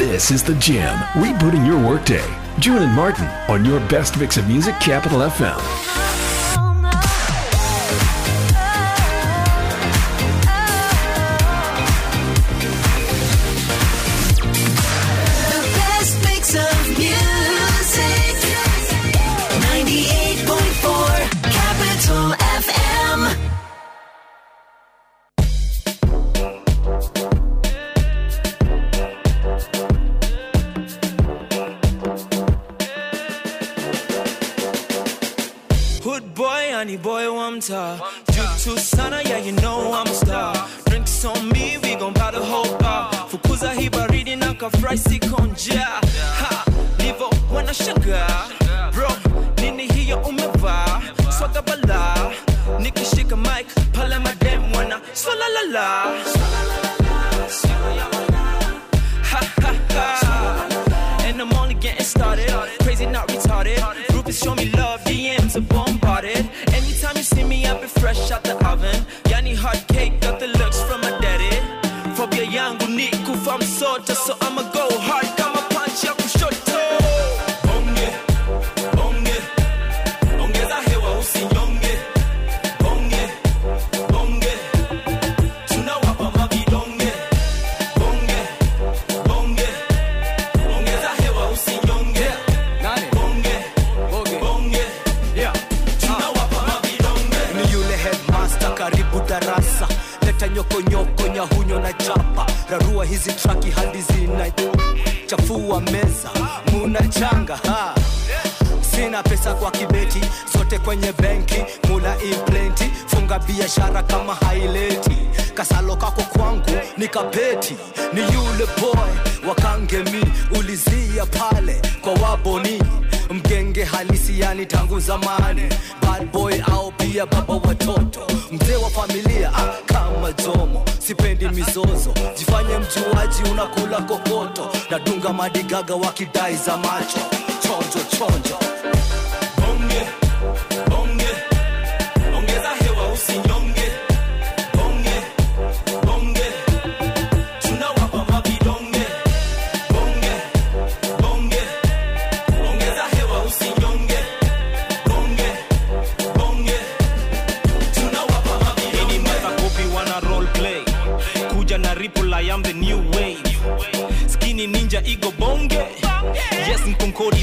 This is The Jam, rebooting your workday. June and Martin on your best mix of music, Capital FM. Mizozo. Jifanye mjuaji unakula kokoto. Nadunga madigaga wakidai za macho. Chonjo chonjo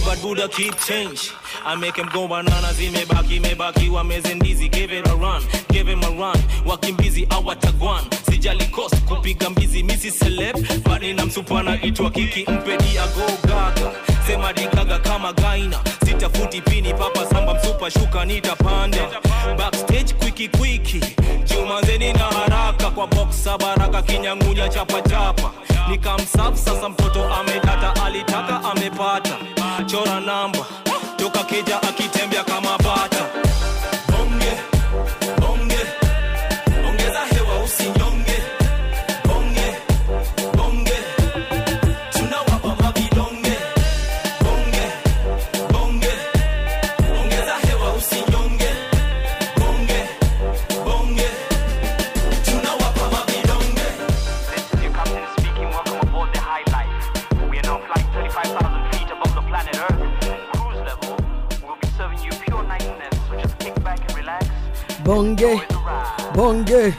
but Buddha keep change. I make him go banana zimebaki mebaki wameze ndizi give it a run. Give him a run. Wakimbizi awatagwan sijali cost kupiga mbizi misi celeb. Bali na msupana itwa kiki mpedi go gaga sema dikaga kama gaina. Sitafuti pini papa samba msupa shuka nitapande backstage kwiki kwiki. Jumanzeni na haraka kwa boksa baraka kinyangunya chapachapa nikamsafu sasa mtoto amedata alitaka amepata. Chora namba. Toka keja akitembea kama bata Bonge, bonge,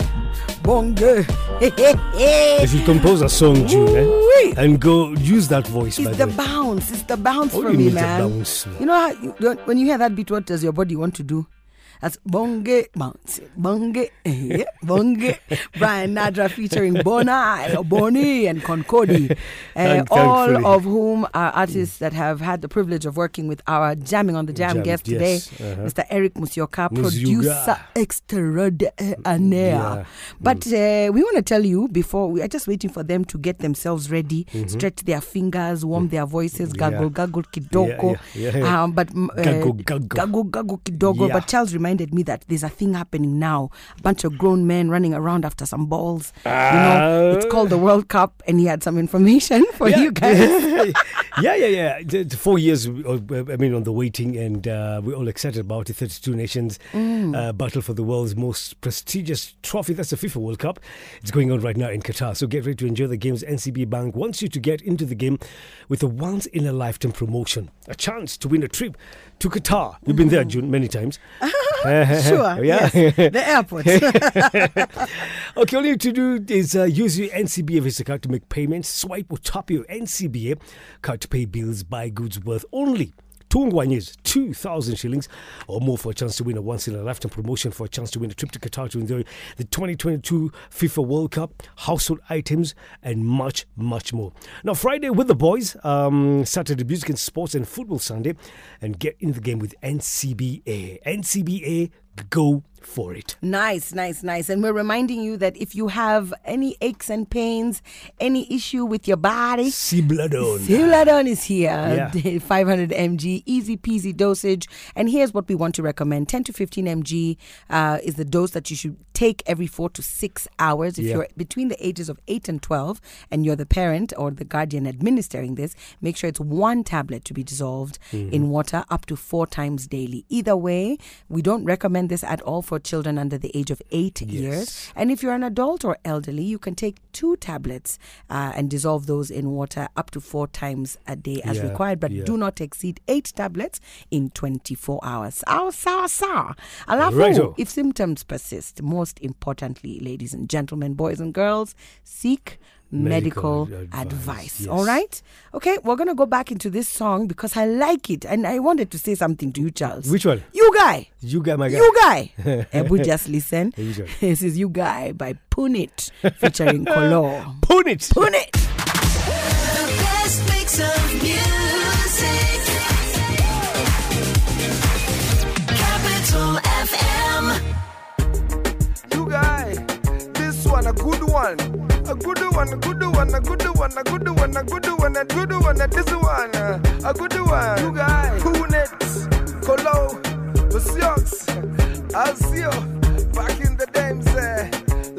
bonge. If you compose a song, June, eh, and go use that voice, It's the bounce. It's the bounce for me, man. You know how when you hear that beat, what does your body want to do? That's bonge bounce, bonge, eh, bonge. Brian Nadra featuring Bona, Boni, and Concordi, uh, all of whom are artists that have had the privilege of working with our jamming on the jam, Jam, guest yes, today, uh-huh. Mr. Eric Musyoka, producer extraordinaire. Yeah. But uh, we want to tell you before we are just waiting for them to get themselves ready, stretch their fingers, warm their voices, Mm-hmm. Yeah. gaggle, gaggle kidogo. Yeah, yeah, yeah. Um, but mm, uh, Gaggle, gaggle. gaggle, gaggle kidogo. Yeah. But Charles reminded reminded me that there's a thing happening now. A bunch of grown men running around after some balls. you know, it's called the World Cup, and he had some information for you guys. yeah, yeah, yeah. The- the four years, uh, I mean, on the waiting, and uh, we're all excited about it. 32 nations Mm. uh, battle for the world's most prestigious trophy. That's the FIFA World Cup. It's going on right now in Qatar. So get ready to enjoy the games. NCB Bank wants you to get into the game with a once in a lifetime promotion, a chance to win a trip to Qatar. You've been there, June, many times. Sure. Yeah. The airport. Okay, all you need to do is uh, use your NCBA Visa card to make payments. Swipe or tap your NCBA card to pay bills, buy goods worth only. Tungwanyes, 2,000 shillings or more for a chance to win a once in a lifetime promotion for a chance to win a trip to Qatar to enjoy the 2022 FIFA World Cup, household items, and much, much more. Now, Friday with the boys, um, Saturday music and sports, and football Sunday, and get in the game with NCBA. NCBA, go for it. Nice, nice, nice. And we're reminding you that if you have any aches and pains, any issue with your body, Cipladon. Siladon is here. Yeah. 500 mg, easy peasy dosage. And here's what we want to recommend 10 to 15 mg uh, is the dose that you should take every four to six hours. If Yeah. you're between the ages of 8 and 12 and you're the parent or the guardian administering this, make sure it's one tablet to be dissolved Mm-hmm. in water up to four times daily. Either way, we don't recommend this at all for children under the age of eight years. And if you're an adult or elderly, you can take two tablets uh, and dissolve those in water up to four times a day as Yeah, required, but yeah. do not exceed eight tablets in 24 hours. Sawa, sawa. Alafu, if symptoms persist, most importantly, ladies and gentlemen, boys and girls, seek medical, Medical advice. advice, yes. All right? Okay, we're going to go back into this song because I like it. And I wanted to say something to you, Charles. Which one? You guy. You got my guy. You guy. Ebu, just listen. Here you. This is You Guy by P-Unit featuring Collo. Put it. P-Unit. The best mix of music. Capital FM. You guy, this one a good one. A good one, a good one, a good one, a good one, a good one, a good one, a this one. A good one. You guy, Punet, Colo, Basiox, Alcio, back in the days. Uh,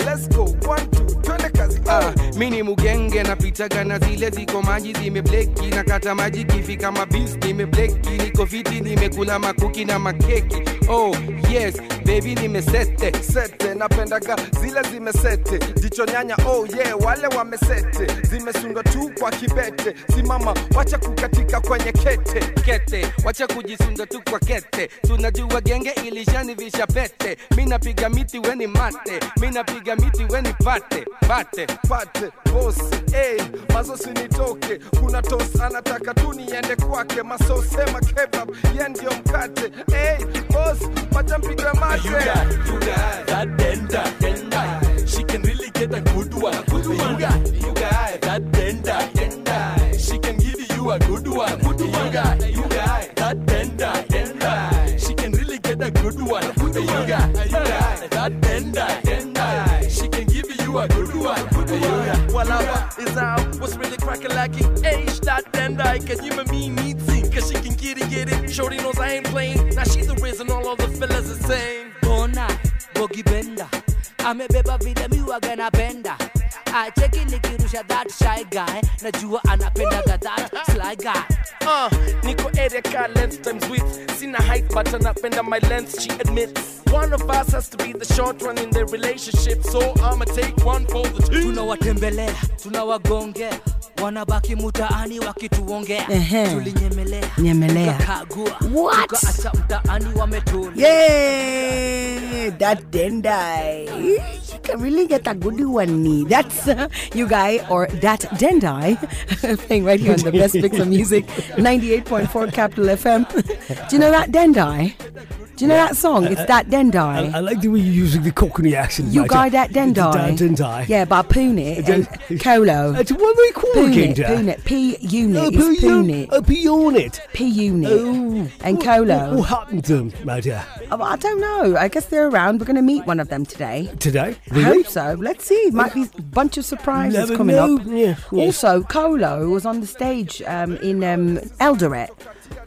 let's go. One, two, twende kazi. Ah, Uh, mini mugenge napitaga na zile ziko maji zimebleki nakata maji kifika mabis bis nimebleki niko viti nimekula makuki na makeki oh yes baby nimesete. Sete napendaga zile zimesete. Jicho nyanya oh yeah wale wamesete. Zimesunga tu kwa kibete. Simama wacha kukatika kwenye kete. Kete wacha kujisunda tu kwa kete. Tunajua genge ilishanivisha pete. Minapiga miti weni mate. Minapiga miti weni pate. Pate. Pate bos hey, mazo sinitoke kuna tos anataka tu niende kwake. Masosema kebab ye ndio mkate. Hey, bos wacha mpigwe mate That denda, denda. She can really get a good one. Good one. You got, you got that denda, denda. She can give you a good one. Good one. You got, you got that denda, denda. She can really get a good one. Good one. You got, you got that denda, denda. She can give you a good one. Good one. You got. Walaba is out. What's really cracking like it? Age that then can you and me sing. Cause she can get it, get it. Shorty knows I ain't playing. Now she's the reason all of the fellas are saying. bona bogi benda amebeba vile miwaga napenda acheki nikirusha that shy guy najua anapendaga that sly guy Uh, niko area ka length times width. sina height, but anapenda my length, she admits. One of us has to be the short one in the relationship, so I'ma take one for the team. tunawatembelea tunawagongea wanabaki mutaani wakituongea tulinyemelea Nyemelea. tukakagua What? mtaani wametulia yeah That Dendai. You can really get a good one. That's uh, you guy or that Dendai playing right here on the best mix of music, 98.4 Capital FM. Do you know that Dendai? Do you know that song? Uh, it's uh, that I, Dendai. I like the way you're using the coconut accent. You guy uh, that Dendai. That Dendai. Yeah, by and Collo. It's what do we call Punit, it? Punit, P unit Oh, is Punit, A unit. P unit, Oh. and Collo. what happened to them, my dear? Oh, I don't know. I guess they're around. We're going to meet one of them today. Today? I hope so. Let's see. Might be a bunch of surprises Never coming know. up. Yeah, yeah. Also, Collo was on the stage um, in um, Eldoret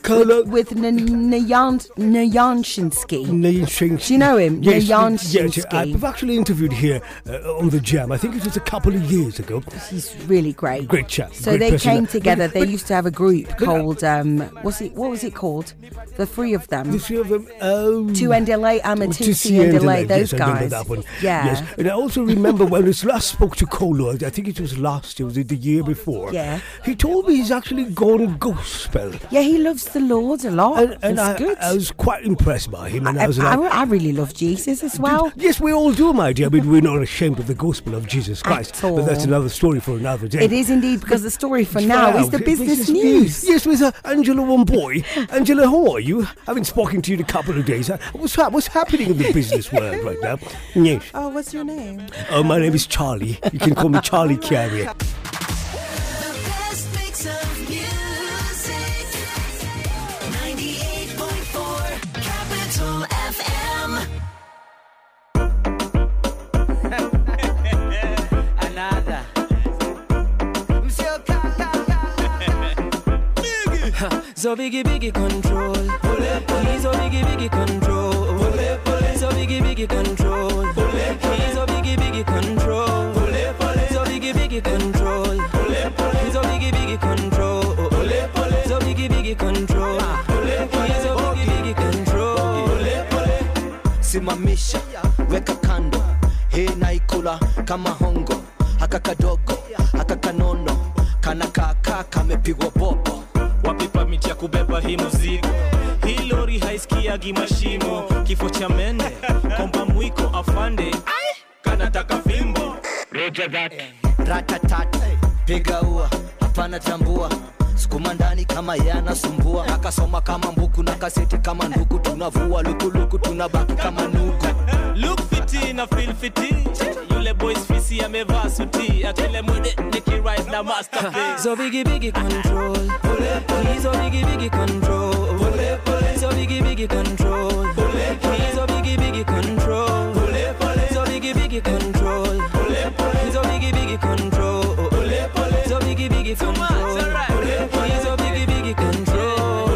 Collo- with, with N- Nayan Nyashinski. Nyashinski. Do you know him? Yes, Nyashinski. yes, I've actually interviewed here uh, on the Jam. I think it was a couple of years ago. He's really great. Great chap. So great they person. came together. But- They but used to have a group called um, what's it? What was it called? The three of them. the three of them. Oh, Two Ndele, to Amatusi see and Ndele, Delay, those yes, guys. that one. Yeah. Yes. And I also remember when I last spoke to Collo, I think it was last year, was it the year before? Yeah. He told me he's actually gone gospel. Yeah, he loves the Lord a lot. And, and I, good. I was quite impressed by him. And I, I, was I, like, I really love Jesus as well. Yes, we all do, my dear. I mean, we're not ashamed of the gospel of Jesus Christ. But that's another story for another day. It is indeed because the story for now is the business business news. Yes, with uh, Angela One Boy. Angela, how are you? I haven't spoken to you in a couple of days. Uh, What's, what's happening in the business world right now? Yes. Oh, what's your name? Oh, my name is Charlie. You can call me Charlie Carrier. So biggie biggie control. He's a biggie biggie control. So biggie biggie control. He's a biggie biggie control. So biggie biggie control. He's a biggie biggie control. So biggie biggie control. He's a biggie biggie control. simamisha weka kando hii naikula kama hongo haka kadogo haka kanono kana kaka kamepigwa bobo ya kubeba hii mzigo hii lori haisikiagi mashimo. Kifo cha mende komba mwiko afande. Kanataka fimbo. Ratatat piga ua hapana tambua sukuma ndani kama yanasumbua akasoma kama mbuku na kaseti kama nduku tunavua lukuluku tunabaki kama nugu look fiti na feel fiti. Yule boys fisi amevaa suti. Atele mwede nikiride masterpiece So biggie biggie control. He's a biggie biggie control. So biggie biggie control. He's a biggie biggie control. So biggie biggie control. He's a biggie biggie control. So biggie biggie control. He's a biggie biggie control.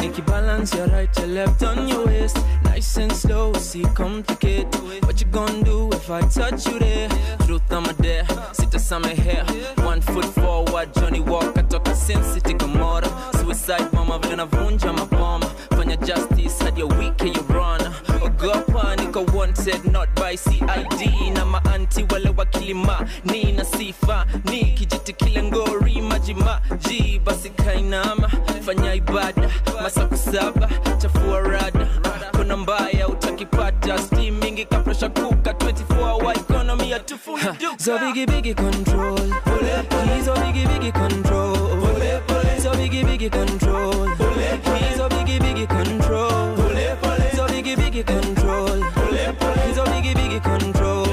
Make you balance your right, your left on your waist. Nice and slow, see complicate. What you gonna do if I touch you there? Truth I'm a dare, sit some hair. One foot Johnny Walker toka Sin City Gomorrah. Suicide mama vile navunja maboma. Fanya justice hadi ya wiki you run. Ogopa niko wanted not by CID na maanti wale wakilima ni na sifa ni kijiti kile ngori majima. Ji basi kainama fanya ibada masaku saba. Chafua rada. Kuna mbaya utakipata. Steam mingi kapresha kuka 24 hour economy ya tufuni so biggie biggie control. He's oh, a biggie biggie control. So biggie biggie control. He's oh, a biggie biggie control. So biggie biggie control. He's oh, a biggie biggie control.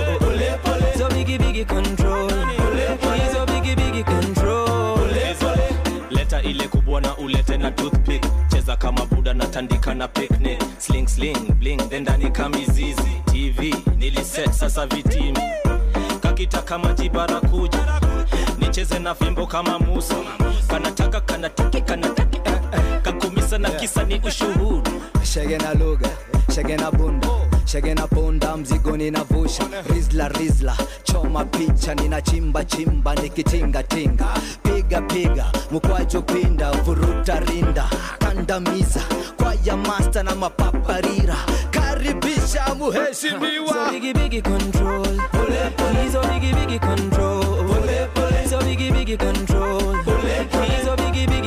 So biggie biggie control. He's a biggie biggie control. Leta ile kubwa na ulete na toothpick. Cheza kama buda na tandika na picnic. Sling sling bling then ndani kamizizi tv niliset sasa vitimi kakitaka maji barakuja nicheze na fimbo kama musa. Kanataka kanataki kanataki eh, eh. kakumisa na kisa ni ushuhudu shege na lugha shege na bunda shege na punda mzigo ninavusha rizla rizla choma picha ninachimba chimba nikitingatinga piga piga mkwajo pinda vuruta rinda. Kandamiza kwaya masta na mapaparira karibisha muheshimiwa So biggie biggie control. He's a biggie biggie control. So oh, biggie biggie control. He's oh, a biggie biggie control. Oh,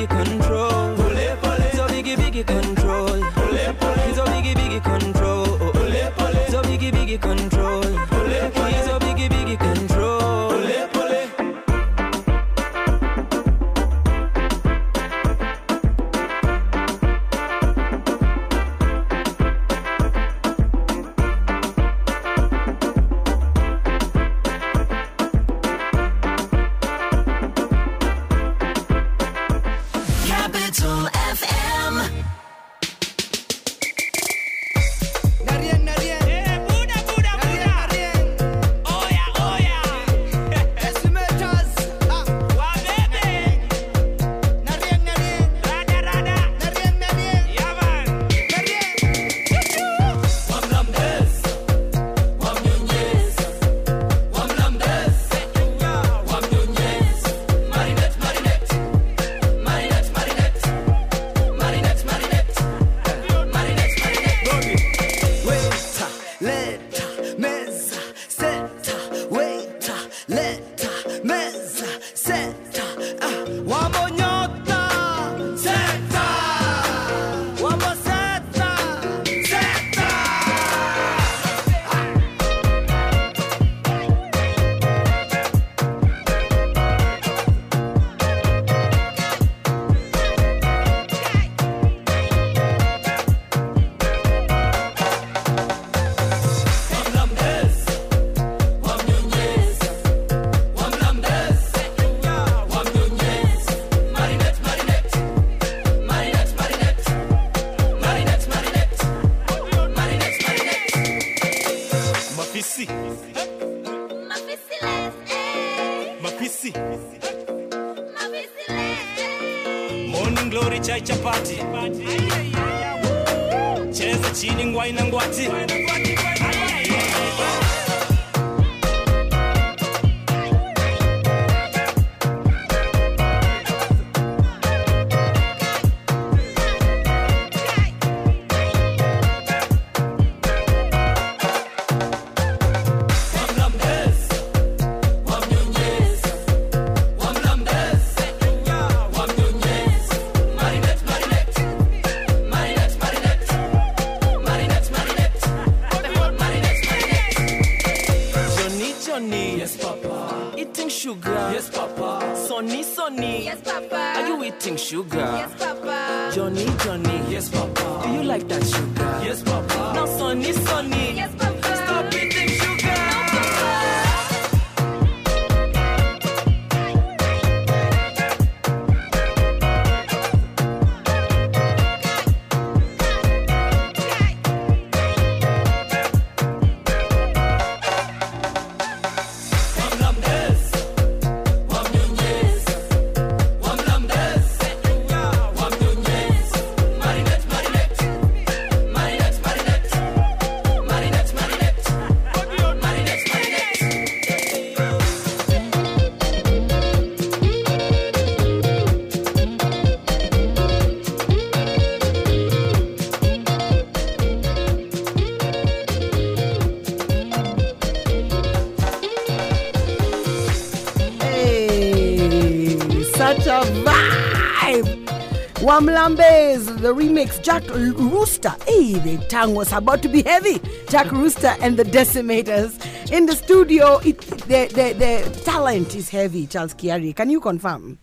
The remix, Jack Rooster. Hey, the tongue was about to be heavy. Jack Rooster and the Decimators. In the studio, it, the, the, the talent is heavy, Charles Kiari. Can you confirm?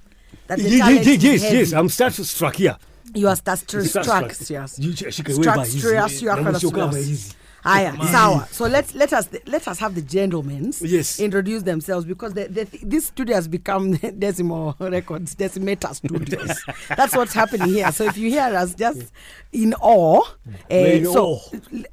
That the Ye- ye- talent ye- is yes, heavy? yes. I'm starstruck here. You are starstruck. Starstruck. Yes. You sh- shika weba hizi. Struck, weba hizi. Aya, sawa. So let's let us let us have the gentlemen Yes. introduce themselves because the, the, this studio has become Decimal Records, Decimator Studios. That's what's happening here. So if you hear us just in awe, uh, so awe.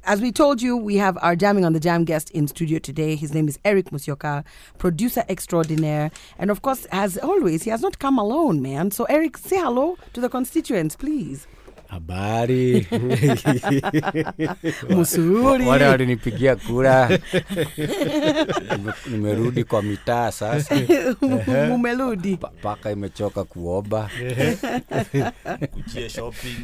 as we told you, we have our jamming on the jam guest in studio today. His name is Eric Musyoka, producer extraordinaire, and of course, as always, he has not come alone, man. So Eric, say hello to the constituents, please. Habari Msuri. wale walinipigia kura nimerudi kwa mitaa sasa Mumerudi. Pa- paka imechoka kuoba shopping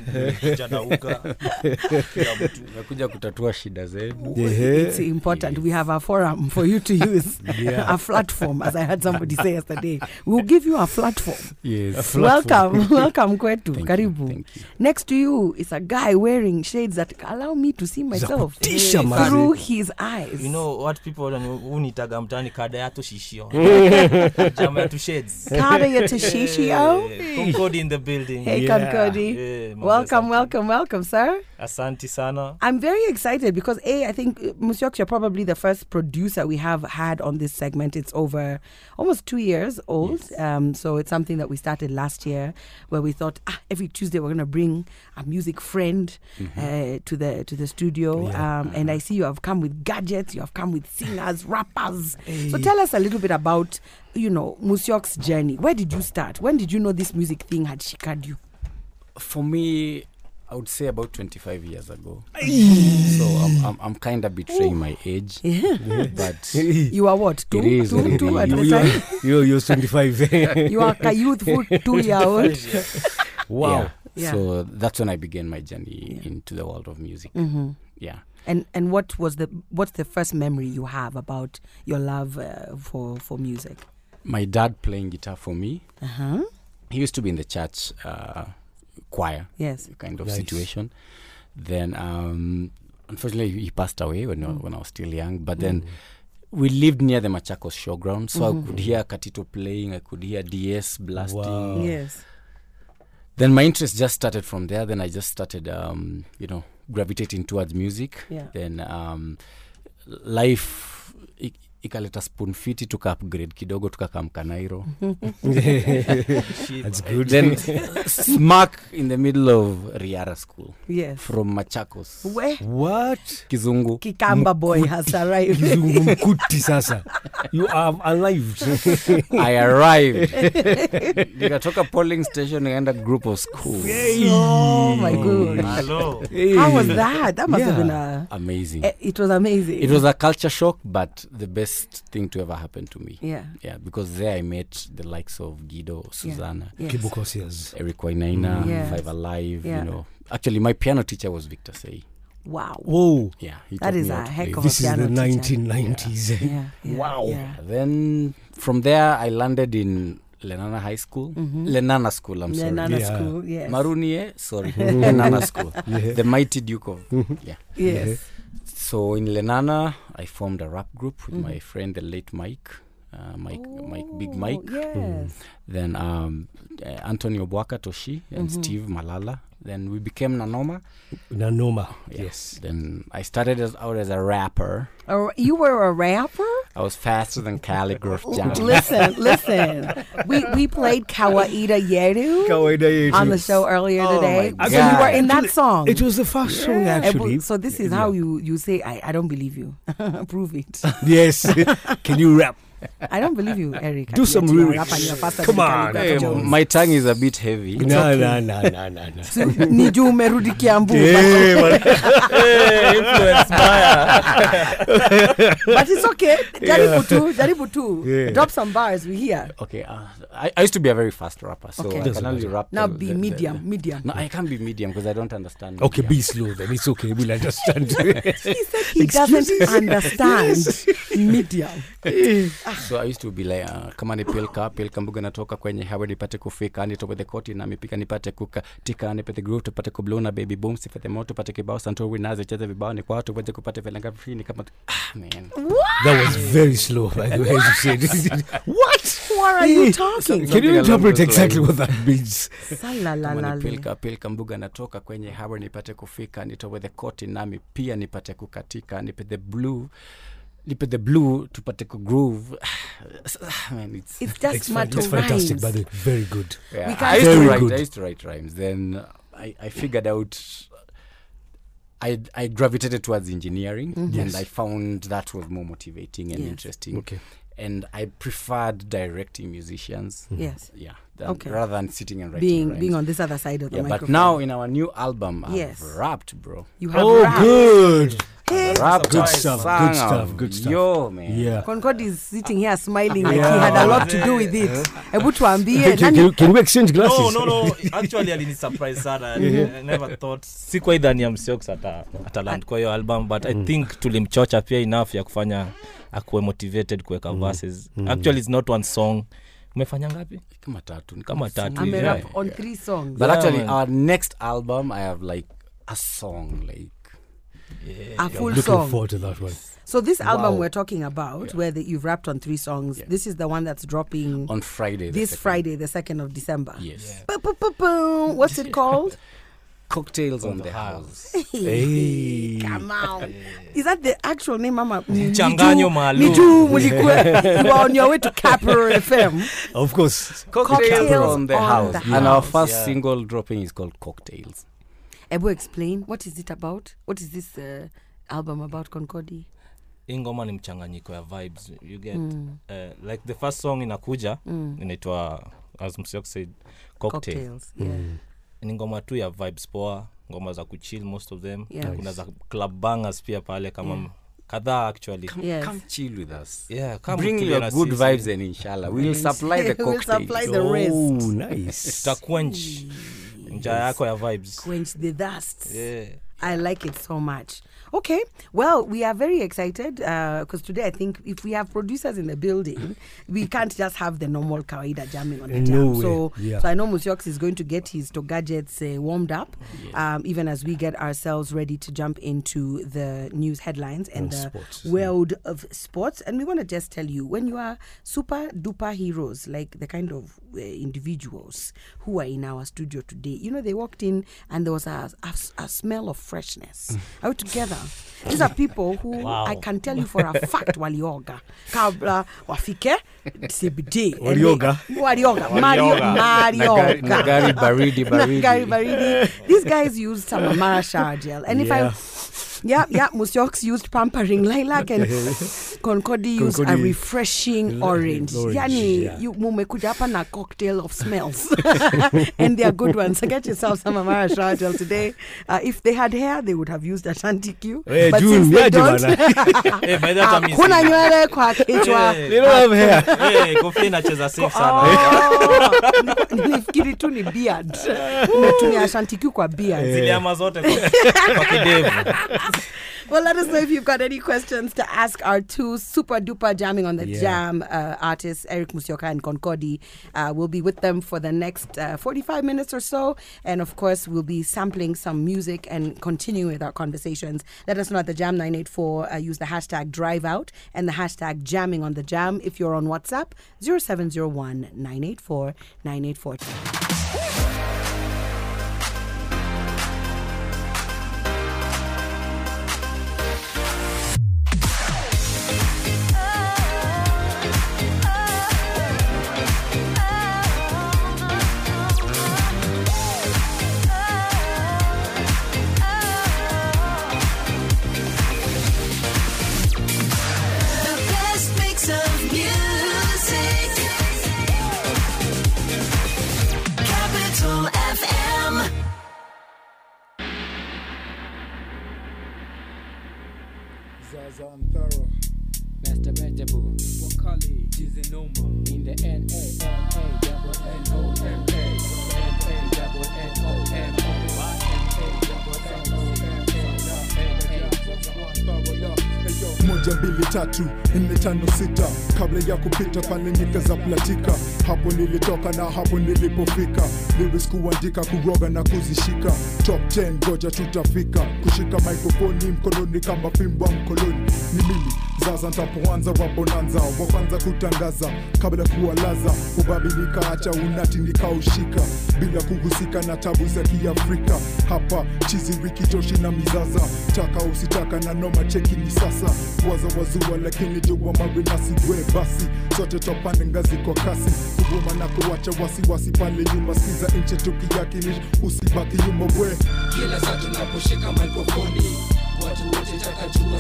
nimekuja kutatua shida zenu It's important. We have a forum for you to use. Yeah. A platform, as I heard somebody say yesterday. We'll give you a platform. Yes. A platform. Welcome, welcome kwetu. Thank you, Karibu. Next to you is a guy wearing shades that allow me to see myself through his eyes. you know what people unitaga mtani kada yato shishio jama yetu shades Kada yetu shishio. Eh, Concord in the building Hey, Concody. Eh, mambo welcome, welcome, welcome, sir. asanti sana I'm very excited because A, I think uh, Musyoks, you're probably the first producer we have had on this segment. It's over almost two years old. Um, so it's something that we started last year where we thought ah, every Tuesday we're gonna bring a music friend uh, to the to the studio. Um, and I see you have come with gadgets, you have come with singers, rappers. So tell us a little bit about, you know, Musyok's journey. Where did you start? When did you know this music thing had shikad you? for me I would say about 25 years ago. So I'm, I'm, I'm kind of betraying my age. Yeah. But You are what, two? It is, Two- two at the You- time? you- you're 25. you are a youthful two year old. Wow. Yeah. Yeah. So that's when I began my journey into the world of music. Mhm. Yeah. And and what was the what's the first memory you have about your love uh, for for music? My dad playing guitar for me. Uh-huh. He used to be in the church uh, choir. Yes. Kind of Nice. situation. Then, um, unfortunately, he passed away when, I- Mm. when I was still young. But then we lived near the Machakos showground. So Mhm. I could hear Katito playing. I could hear DS blasting. Wow. Yes. Then my interest just started from there. Then I just started, um, you know, gravitating towards music. Yeah. Then um, life i- ikaleta spoon fiti tuka upgrade kidogo tukakamka nairo then smack in the middle of riara school Yes. from Machakos. Where? What? Kizungu. Kikamba boy has arrived. Kizungu mkuti sasa. You have arrived. I arrived. Nikatoka polling station nikaenda group of schools. Oh my god. Hello. How was that? That must have been a. Amazing. eh, It was amazing. It was a culture shock, but the best thing to ever happen to me. Yeah. Yeah, because there I met the likes of Guido, Susanna, Yes. Kibukosias. Eric Wainaina, Mm. Yeah. Five Alive, Yeah. you know. Actually, my piano teacher was Victor Say. Wow. Whoa. Yeah, he That taught is me a heck play. of a This is the teacher. 1990s. Yeah, yeah, wow. yeah. Then from there, I landed in Lenana High School. Lenana School, I'm sorry. Mm-hmm. Lenana Yeah. school, yes. Marunie, sorry. Lenana School. Yeah. The mighty Duke of. Yeah. Yes. So in Lenana, I formed a rap group with Mm-hmm. my friend, the late Mike. Uh, Mike, Mike, Big Mike. Oh, Yes. Then um, uh, Anthony Obwaka Toshi and Mm-hmm. Steve Malala. Then we became Nanoma. Nanoma. Yeah. Yes. Then I started as, out as a rapper. A- you were a rapper? I was faster than Calligraph Jam. listen, listen. We we played Kawaida Yeru Kawaida on the show earlier Oh today. my So you were in that song. It was the first song, Eh, bu- actually. So this is how you you say I, I don't believe you. Prove it. Yes. Can you rap? I don't believe you, Eric. Do some you are lyrics. rap and you're faster Come on. Calligraph Hey, my tongue is a bit heavy. No, okay. no, no, no, no, no. So, ni juu umerudi Kiambu. Hey, but, man. Hey, influence mbaya. but it's okay. Jaribu tu, jaribu tu. Yeah. Drop some bars. We hear. Okay, uh, I, I used to be a very fast rapper, so Okay. I can only rap. Now the- be the- the- medium, the- medium. No, I can't be medium because I don't understand. Okay, medium. be slow then. It's okay. We'll understand. He said he doesn't understand medium. So I used to be like uh, kama ni pilka pilka mbuga natoka kwenye hawe nipate kufika nitope the koti na mipika nipate kukatika the groove tupate kubluna baby boom sifete moto pate kibao santori nazi cheze vibao ni kwao tuweze kupate velanga ni kama ah man that was very slow, by the way, as you said. what? What are you talking? Can you interpret exactly what that means? kama ni pilka pilka mbuga natoka kwenye hawe nipate kufika nitowe the koti nami pia nipate kukatika nipe the blue nipe the blue tupate kugroove groove. man it's It's just It's, fun- matter it's of fantastic, rhymes. by the way. Very good. Yeah, We I can't- used to Very write. good. I used to write rhymes. Then I, I figured out. I I gravitated towards engineering, mm-hmm. and Yes. I found that was more motivating and Yes. interesting. Okay. And I preferred directing musicians. Mm-hmm. Yes. Yeah. Than, Okay. Rather than sitting and writing Being rhymes. being on this other side of the yeah, but microphone. now in our new album, I've Yes. rapped, bro. you have Oh, rap. good. Rapped, Good stuff, good stuff, good stuff. Yo, man. Yeah. Concord is sitting here smiling like he had a lot to do with it. Hebu tuambie Can, can, nani can we exchange glasses? no, no, no. Actually alinisurprise sana. I never thought. Sikuwa idhani ya Msiox ata, ata kwa hiyo album but I think tulimchocha pia enough ya kufanya akuwe motivated kuweka verses. Actually it's not one song. Umefanya ngapi? Kama tatu. Kama tatu. Yeah. rap on three songs. But Yeah, actually, man. our next album, I have like a song, like a full Looking song. forward to that one. So this album Wow. we're talking about, where the, you've rapped on three songs, Yeah. this is the one that's dropping on Friday. this second. Friday, the second of December. Yes. Ba-ba-ba-boom. What's it called? Cocktails on the house. Hey. Come on. Is that the actual name, Mama? Mchanganyo maalum. Niju, mulikuwa- you are on your way to Capital FM. Of course. Cocktails, Cocktails on the on house. the And our first Yeah. single dropping is called Cocktails. Ebu, explain. What is it about? What is this uh, album about, Concordi? hii ngoma ni mchanganyiko ya vibes you get uh, like the first song inakuja inaitwa as msiok said cocktail, Yeah. ni ngoma tu ya vibes poa ngoma za kuchill most of them Yeah. kuna za club bangers pia pale kama Yeah. Kadhaa actually Come, Yes. come chill with us. yeah, come Bring your good season. vibes and inshallah we'll supply the We'll supply the Oh, rest. nice. tutaquench njaa yako ya vibes Quench the dust yeah. I like it so much. Okay, well, we are very excited because today I think if we have producers in the building, we can't just have the normal kawaida jamming on the No jam. So, yeah. so I know Musiox is going to get his to gadgets uh, warmed up, um, even as we get ourselves ready to jump into the news headlines and And the sports, yeah. world of sports. And we want to just tell you when you are super duper heroes, like the kind of uh, individuals who are in our studio today, you know, they walked in and there was a, a, a smell of freshness. Are we together? These are people who Wow. I can tell you for a fact walioga kabla wafike CBD. And Walioga? they- Walioga. Mario, Walioga. Marioga. Nagari- Nagari baridi, baridi. Nagari baridi. These guys use some Amara shower gel. And if Yeah. I yeah, yeah, Musyoks used pampering lilac and Concordi used a refreshing orange. orange, Yani, yeah. you mumekuja hapa na cocktail of smells. and they are good ones. So get yourself some Amara shower today. Uh, if they had hair, they would have used Ashanti Q. Hey, but June, since they yeah, don't. Eh, by that time hakuna nywele kwa kichwa. Eh, They don't have hair. eh, kofia inacheza safe sana Oh, nilifikiri tu ni beard. Natumia Ashanti Q kwa beard. ziliama zote kwa kidevu Well, let us know if you've got any questions to ask our two super duper jamming on the Yeah. jam uh, artists, Eric Musyoka and Concordi. Uh, we'll be with them for the next uh, 45 minutes or so. And of course, we'll be sampling some music and continuing with our conversations. Let us know at the Jam 984. Uh, use the hashtag drive out and the hashtag jamming on the jam if you're on WhatsApp 0701 984 984. Tatu nne tano sita. Kabla ya kupita pale nyika za platika. Hapo nilitoka na hapo nilipofika. Lyrics kuandika kuroga na kuzishika. Top 10 goja tutafika. Kushika mikrofoni mkononi kama fimbo mkoloni. Ni mimi zaza ntapoanza wabonanza wa kwanza kutangaza kabla kuwalaza. Ubabi nikaacha unati nikaushika bila kuhusika na tabu za kiafrika. Hapa chizi wiki joshi na mizaza. Taka usitaka na noma cheki ni sasa. Waza wazua lakini jua marinasi we basi sote topande ngazi kwa kasi. Kuvuma na kuwacha wasiwasi pale nyuma. Skiza nche tukiyakinish usibaki nyuma we. Kila saa tunaposhika mikrofoni watu wote takajua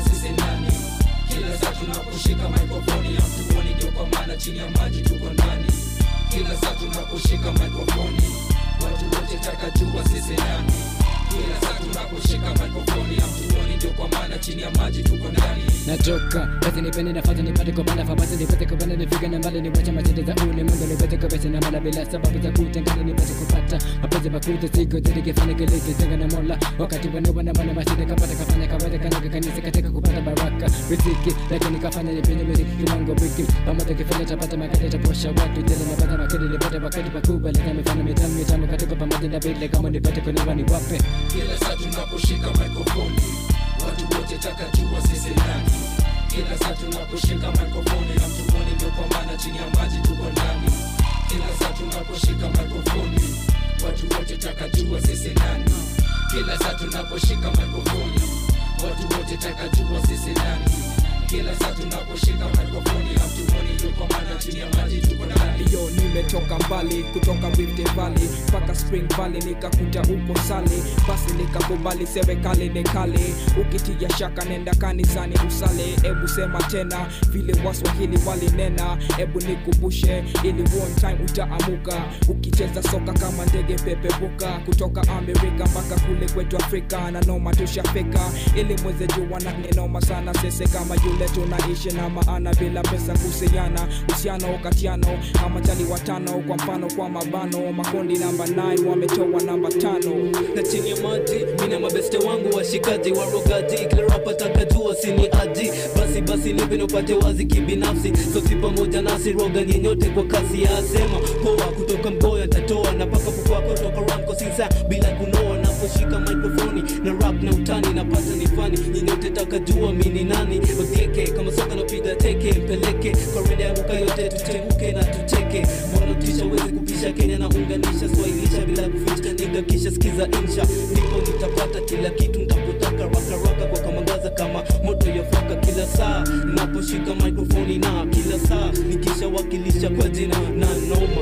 kwa maana chini ya maji tuko ndani. Kila saa tunaposhika mikrofoni watu wote takajua sisi nani. Kila saa tunaposhika mikrofoni hatuoni ndio kwa maana chini ya maji tuko ndani. Natoka basi nipende nafasi nipate kupanda fabasi nipate kupanda nifika na mbali niwache machete za ulimwengu nipate kupesa na mala bila sababu za kutengana nipate kupata mapenzi makuta siku zidi kifanya kile kitenga na mola. Wakati wanoba wana mana mashine kapata kafanya kabata kanyaga kanisa katika kupata baraka. Riziki lakini kafanya nipenye miziki kimango wiki pamoja kifanya tapata makete taposha watu jele napata makete nipate wakati pakubwa leta mifano mitamu mitamu katika pamoja na vile. Kama nipate kunewa ni wape. Kila saa tunaposhika mikrofoni watu wote takajua sisi nani kila saa tunaposhika mikrofoni hatuoni ndio kwa maana chini ya maji tuko ndani. Kila saa tunaposhika mikrofoni watu wote takajua sisi nani kila saa tunaposhika mikrofoni watu wote takajua sisi nani kila saa tunaposhika mikrofoni hatuoni mtuoni kwa mana chini ya maji tuko ndani yo nimetoka mbali kutoka Rift Valley mpaka Spring Valley nikakuta uko sali. Basi nikakubali serikali ni kali ukitia shaka nenda kanisani usale. Ebu sema tena vile waswahili walinena. Ebu nikumbushe ili one time utaamuka. Ukicheza soka kama ndege peperuka kutoka Amerika mpaka kule kwetu Afrika na noma tushafika. Ili mweze jua na ninoma sana sese kama yule tunaishi na maana bila pesa kuhusiana. Uhusiano katiano kama chali watano kwa mfano kwa mabano. Makundi namba 9 wametoa namba tano. Na chini ya maji mina mabeste wangu washikaji warogaji. Kila rapa takajua sini aji basi basi nipe nipate wazi kibinafsi. Sosi pamoja nasi roga nyenyote kwa kasi ya sema poa kutoka mboya tatoa na paka pukwako kutoka ranko sinsa bila kunoa naposhika mikrofoni na rap na utani napata ni fani nyinyote takajua mini nani. Odieke kama soka napiga teke mpeleke. Kwa rende ya yote tuchemuke na tucheke. Mwanatisha wezi kupisha kenya na unganisha swailisha bila kuficha? Niga kisha skiza insha. Ndipo nitapata kila kitu ntakutaka rakaraka kwa kamangaza kama moto yafaka kila saa. Naposhika mikrofoni na kila saa. Nikishawakilisha kwa jina na noma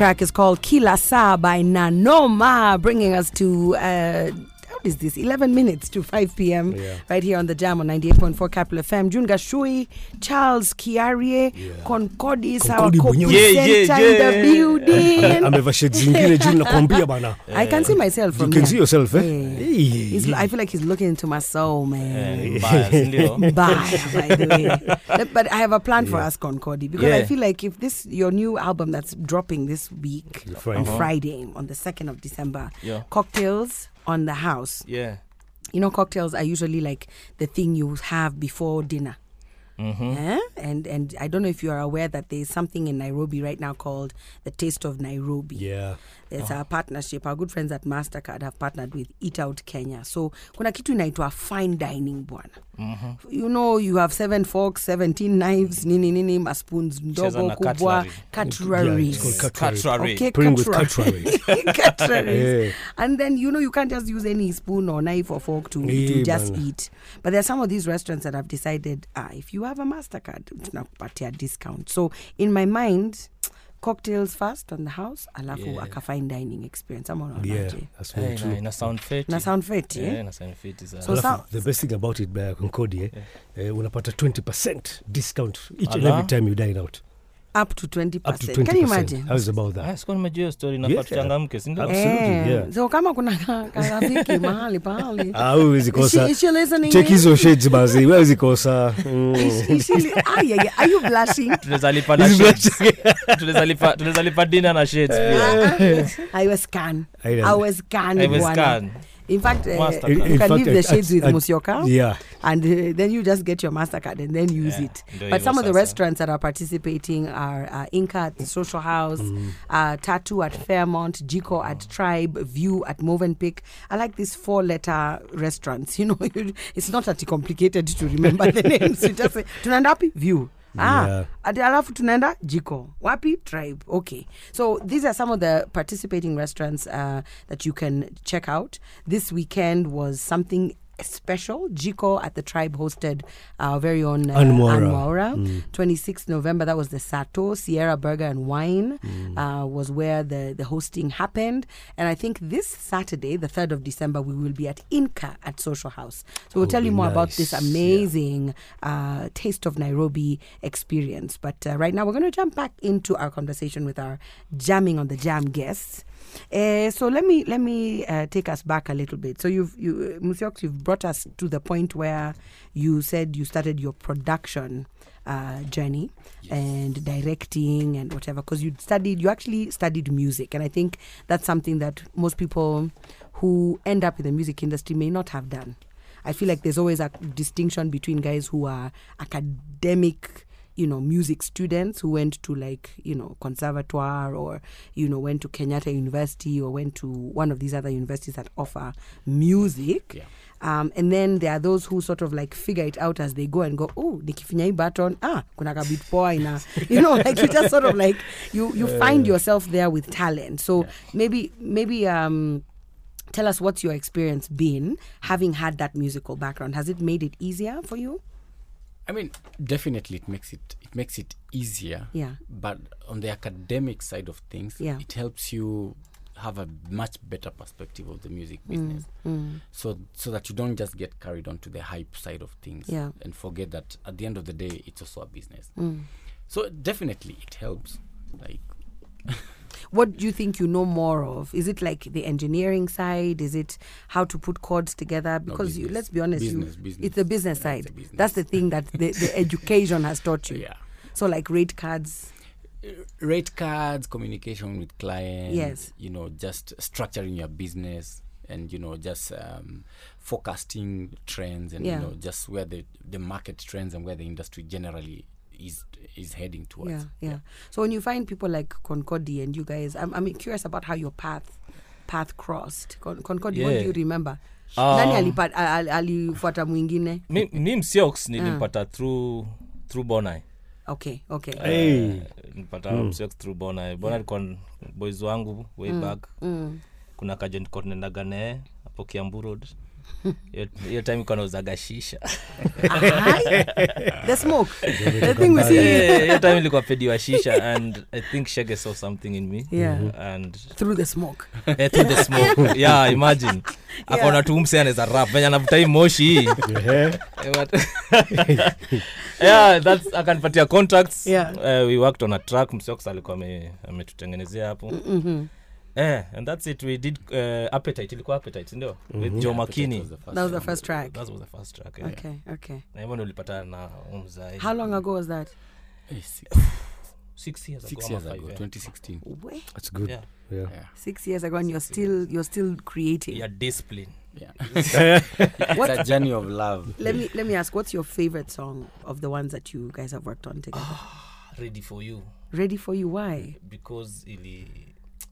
track is called Kila Sa by Nanoma, bringing us to. Uh, is this? 11 minutes to 5 p.m. right here on the Jam on 98.4 Capital FM. June Gachui, Charles Kiarie, Concordis, our Concordis corporate mwenyewe. Yeah, center yeah, in the yeah. building. amevaa shades zingine juu nakwambia bana I can see myself you can here. see yourself eh? Yeah. He's, I feel like he's looking into my soul, man. Eh, mbaya, si by the way. But I have a plan for us, Concordi, because I feel like if this your new album that's dropping this week on. Friday on the second of December, Yeah. cocktails on the house. Yeah. You know, cocktails are usually like the thing you have before dinner. Mhm. Eh? And and I don't know if you are aware that there is something in Nairobi right now called the Taste of Nairobi. Yeah. There's a partnership. Our good friends at Mastercard have partnered with Eat Out Kenya. So kuna kitu inaitwa fine dining bwana. Mhm. You know you have seven forks, 17 knives, nini nini, maspoons ndogo kubwa, cutlery. cutlery. Yeah, it's called cutlery. Cutlery. Okay, Bring with cutlery. cutlery. Cutleries. And then you know you can't just use any spoon or knife or fork to, to just man. eat. But there are some of these restaurants that have decided, ah, if you have a Mastercard, tunakupatia discount. So in my mind, cocktails first on the house alafu yeah. akafine dining experience. Ama unaonajena sound feti. Eh? The best thing about it by concordia yeah. uh, unapata 20 discount each and every time you dine out up to 20%. up to 20%. Can you imagine? How's about that? Ah, nimejua story nafaa Yeah. tuchangamke si ndio? Absolutely, Eh, yeah. So kama kuna ka- karafiki mahali pahali. Ah, huwezi kosa. Is she- is she listening Check hizo shades bazi huwezi kosa Mm. Is- is she ah, yeah, yeah. Are you blushing? Tunaweza lipa na shades. Tunaweza lipa- tunaweza lipa dinner na shades pia. I was scan. I was scan. I was bwana. In fact, uh, you In- can fact, leave the shades with Musyoka. yeah. And uh, then you just get your MasterCard and then use Yeah, it. But some of the restaurants that are participating are uh, Inca at the Social House, Mm. uh, Tatu at Fairmont, Jiko at Tribe, View at Movenpick. I like these four letter restaurants. You know, it's not that complicated to remember the names. You just say, tunaenda wapi? View. Ah, Yeah. ati alafu tunaenda jiko. Wapi? Tribe. Okay. So these are some of the participating restaurants uh, that you can check out. This weekend was something special. Jiko at the tribe hosted our very own uh. Ann Mwaura. Mm. 26th november that was the sato sierra burger and wine uh, was where the, the hosting happened. And i think this saturday the 3rd of december we will be at inca at social house. So we'll Oh, tell you more about this amazing uh, taste of nairobi experience. But uh, right now we're going to jump back into our conversation with our jamming on the jam guests uh, so let me let me uh, take us back a little bit. So you've you uh, Musiox, you've brought us to the point where you said you started your production uh, journey and directing and whatever because you studied you actually studied music and I think that's something that most people who end up in the music industry may not have done. I feel like there's always a distinction between guys who are academic you know music students who went to like you know conservatoire or you know went to Kenyatta University or went to one of these other universities that offer music. Yeah. Um, and then there are those who sort of like figure it out as they go and go, oh, nikifinya hii button, ah, kuna kabit poa ina, you know, like you just sort of like you you find yourself there with talent. So maybe maybe um, tell us what's your experience been having had that musical background. Has it made it easier for you? I mean, definitely it makes it it makes it easier. Yeah. But on the academic side of things, Yeah. it helps you have a much better perspective of the music Mm, business. mm. So so that you don't just get carried on to the hype side of things Yeah. and forget that at the end of the day it's also a business. Mm. So definitely it helps. Like What do you think you know more of? Is it like the engineering side? Is it how to put chords together? Because you, let's be honest, Business, you, business. it's the business side. That's the thing that the, the education has taught you. Yeah. So like rate cards. rate cards, communication with clients. Yes. You know, just structuring your business and you know just um, forecasting trends and Yeah. you know just where the the market trends and where the industry generally is is heading towards. Yeah, yeah. So when you find people like Concordi and you guys, I'm, I'm curious about how your path path crossed. Con- Concordi, what do you remember? Um, Nani alifuata mwingine? Nim Siox Ah. nilimpata through through bonai Okay, okay. Uh, nilipata Mm. msiox through bonai bona Yeah. boys wangu way Mm, back mm. kuna kajo niko tunaendaga naye hapo kiambu road hiyo hiyo time iko nauzaga shisha Ahai. The smoke. The thing we see. Hiyo time ilikuwa pediwa shisha and i think shege saw something in me Yeah. and Through the smoke. eh, through the smoke yeah imagine akaona tu mse anaweza rap venye anavuta hii moshi hii Eh, yeah that's akanipatia contacts Yeah. uh, we worked on a track msiox alikuwa ametutengenezea hapo Mhm. Eh, and that's it we did uh, appetite ilikuwa appetite ndio Mhm. with Yeah, joe first That was the first track. that was the first track yeah. Okay, okay. na hivyo ndio ulipata na umzai How long ago was that? hey, six. six years Six ago, years ago, five, 2016. Way. That's good. Yeah. Yeah. Six years ago, and you're still you're still creating. Yeah, discipline. Yeah. What- It's a journey of love. Let me let me ask, what's your favorite song of the ones that you guys have worked on together? ready for you Ready for you? Why? because ili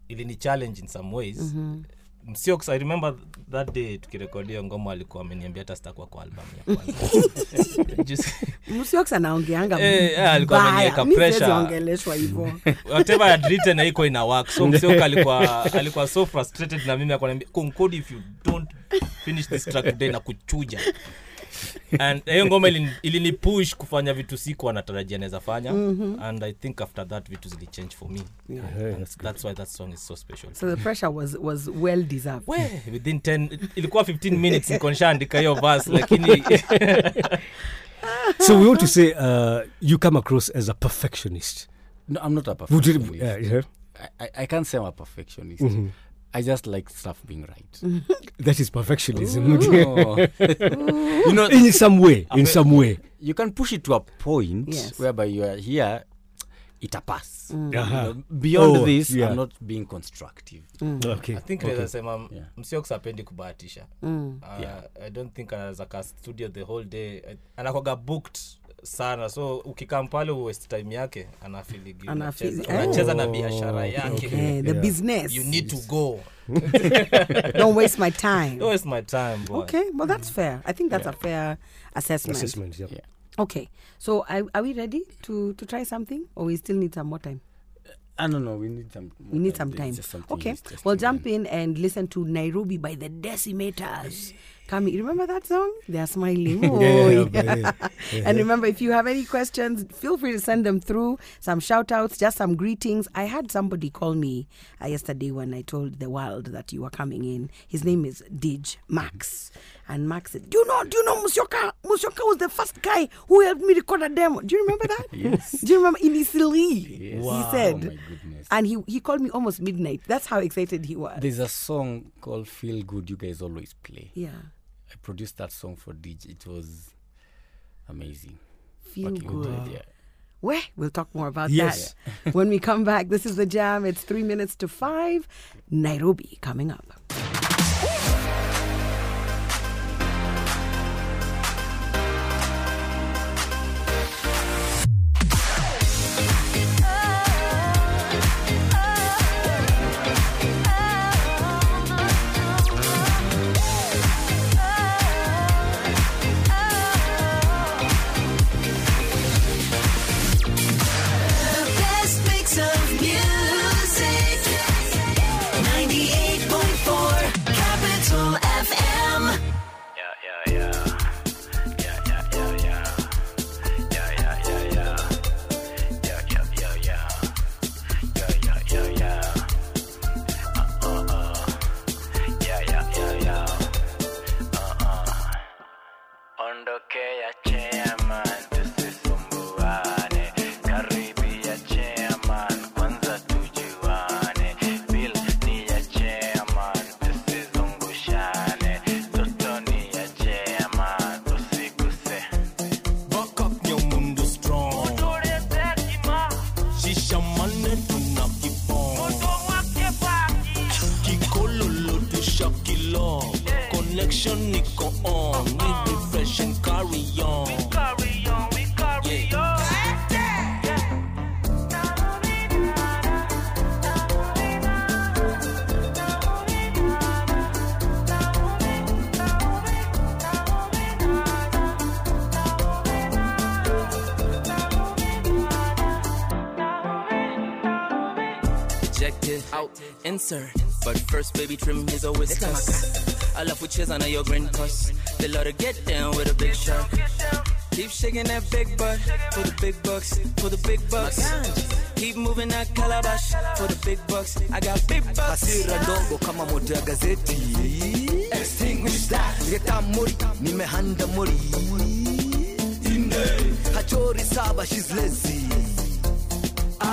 ilini challenge in some ways Mhm. msiox i remember that day tukirekodia ngoma alikuwa ameniambia hata sitakuwa kwa album ya kwanza Msiox anaongeanga Eh, alikuwa ameniweka pressure. ongeleshwa hivyo. whatever I had written haiko ina work so msioka alikuwa alikuwa so frustrated na mimi akaniambia concode if you don't finish this track today na kuchuja and hiyo ngoma ilini- ilinipush kufanya vitu siku anatarajia naweza fanya Mhm. and i think after that vitu zilichange for me Yeah. Yeah, that's why that song is so special So the pressure was was well deserved. We, within 10 ilikuwa 15 minutes nikonshaandika hiyo verse lakini So we want to say uh, you come across as a perfectionist. No, I'm not a Would you- perfectionist. yeah, yeah. I, I, can't say I'm a perfectionist. Mhm. I just like stuff being right. That is perfectionism. You know, in some way, in some way. You can push it to a point Yes. whereby you are here, it a pass. Mm. Uh-huh. know, beyond Oh, this, yeah. I'm not being constructive. Okay. i think Okay. naweza sema Yeah. apendi kubahatisha Mm. uh, Yeah. i don't think anaweza ka studio the whole day Anakoga booked sana so ukikam pale uwest time yake anafiligi Anafeel- unacheza, unacheza na Oh, biashara yake okay, the Yeah. business. you need to go Don't waste my time. Don't waste my time boy. Okay, well that's fair. I think that's a fair assessment. Assessment, yeah. Okay, so are, are we ready to to try something, or we still need some more time? I don't know. We need some. We need some time. Okay, well jump in and listen to Nairobi by the Decimators. Come, remember that song? They are smiling. Yeah, Oh, yeah, yeah. yeah. And remember, if you have any questions, feel free to send them through. Some shout outs, just some greetings. I had somebody call me uh, yesterday when I told the world that you were coming in. His name is DJ Max. And Max said, Do you know, do you know Musyoka? Musyoka was the first guy who helped me record a demo. Do you remember that? Yes. Do you remember initially? Yes. He Wow. said. Oh my goodness. And he, he called me almost midnight. That's how excited he was. There's a song called Feel Good you guys always play. Yeah. I produced that song for DJ. It was amazing. Feel Fucking good. Yeah. Where we'll talk more about Yes. that when we come back. This is the jam. It's three minutes to five. Nairobi coming up. Out, insert. But first, baby, trim his a whiskers. alafu cheza na your green cuss. They love to get down with a big shark. Keep shaking that big butt for the big bucks, for the big bucks. Keep moving that calabash for the big bucks. I got big bucks. hasira ndogo kama moto ya gazeti Extinguish that. leta mori nimehanda mori hachori saba she's lazy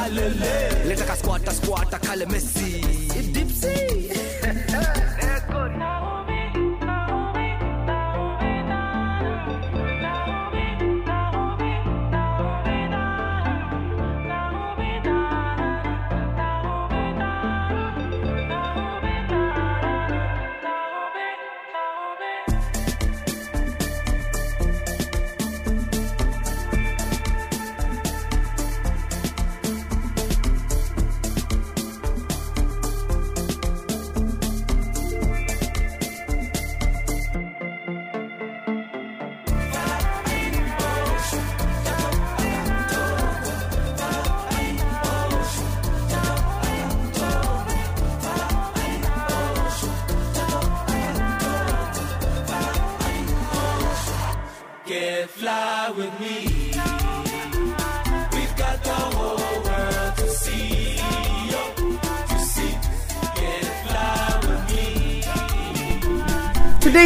alele leta kaskwata skwata kale mesi dipsy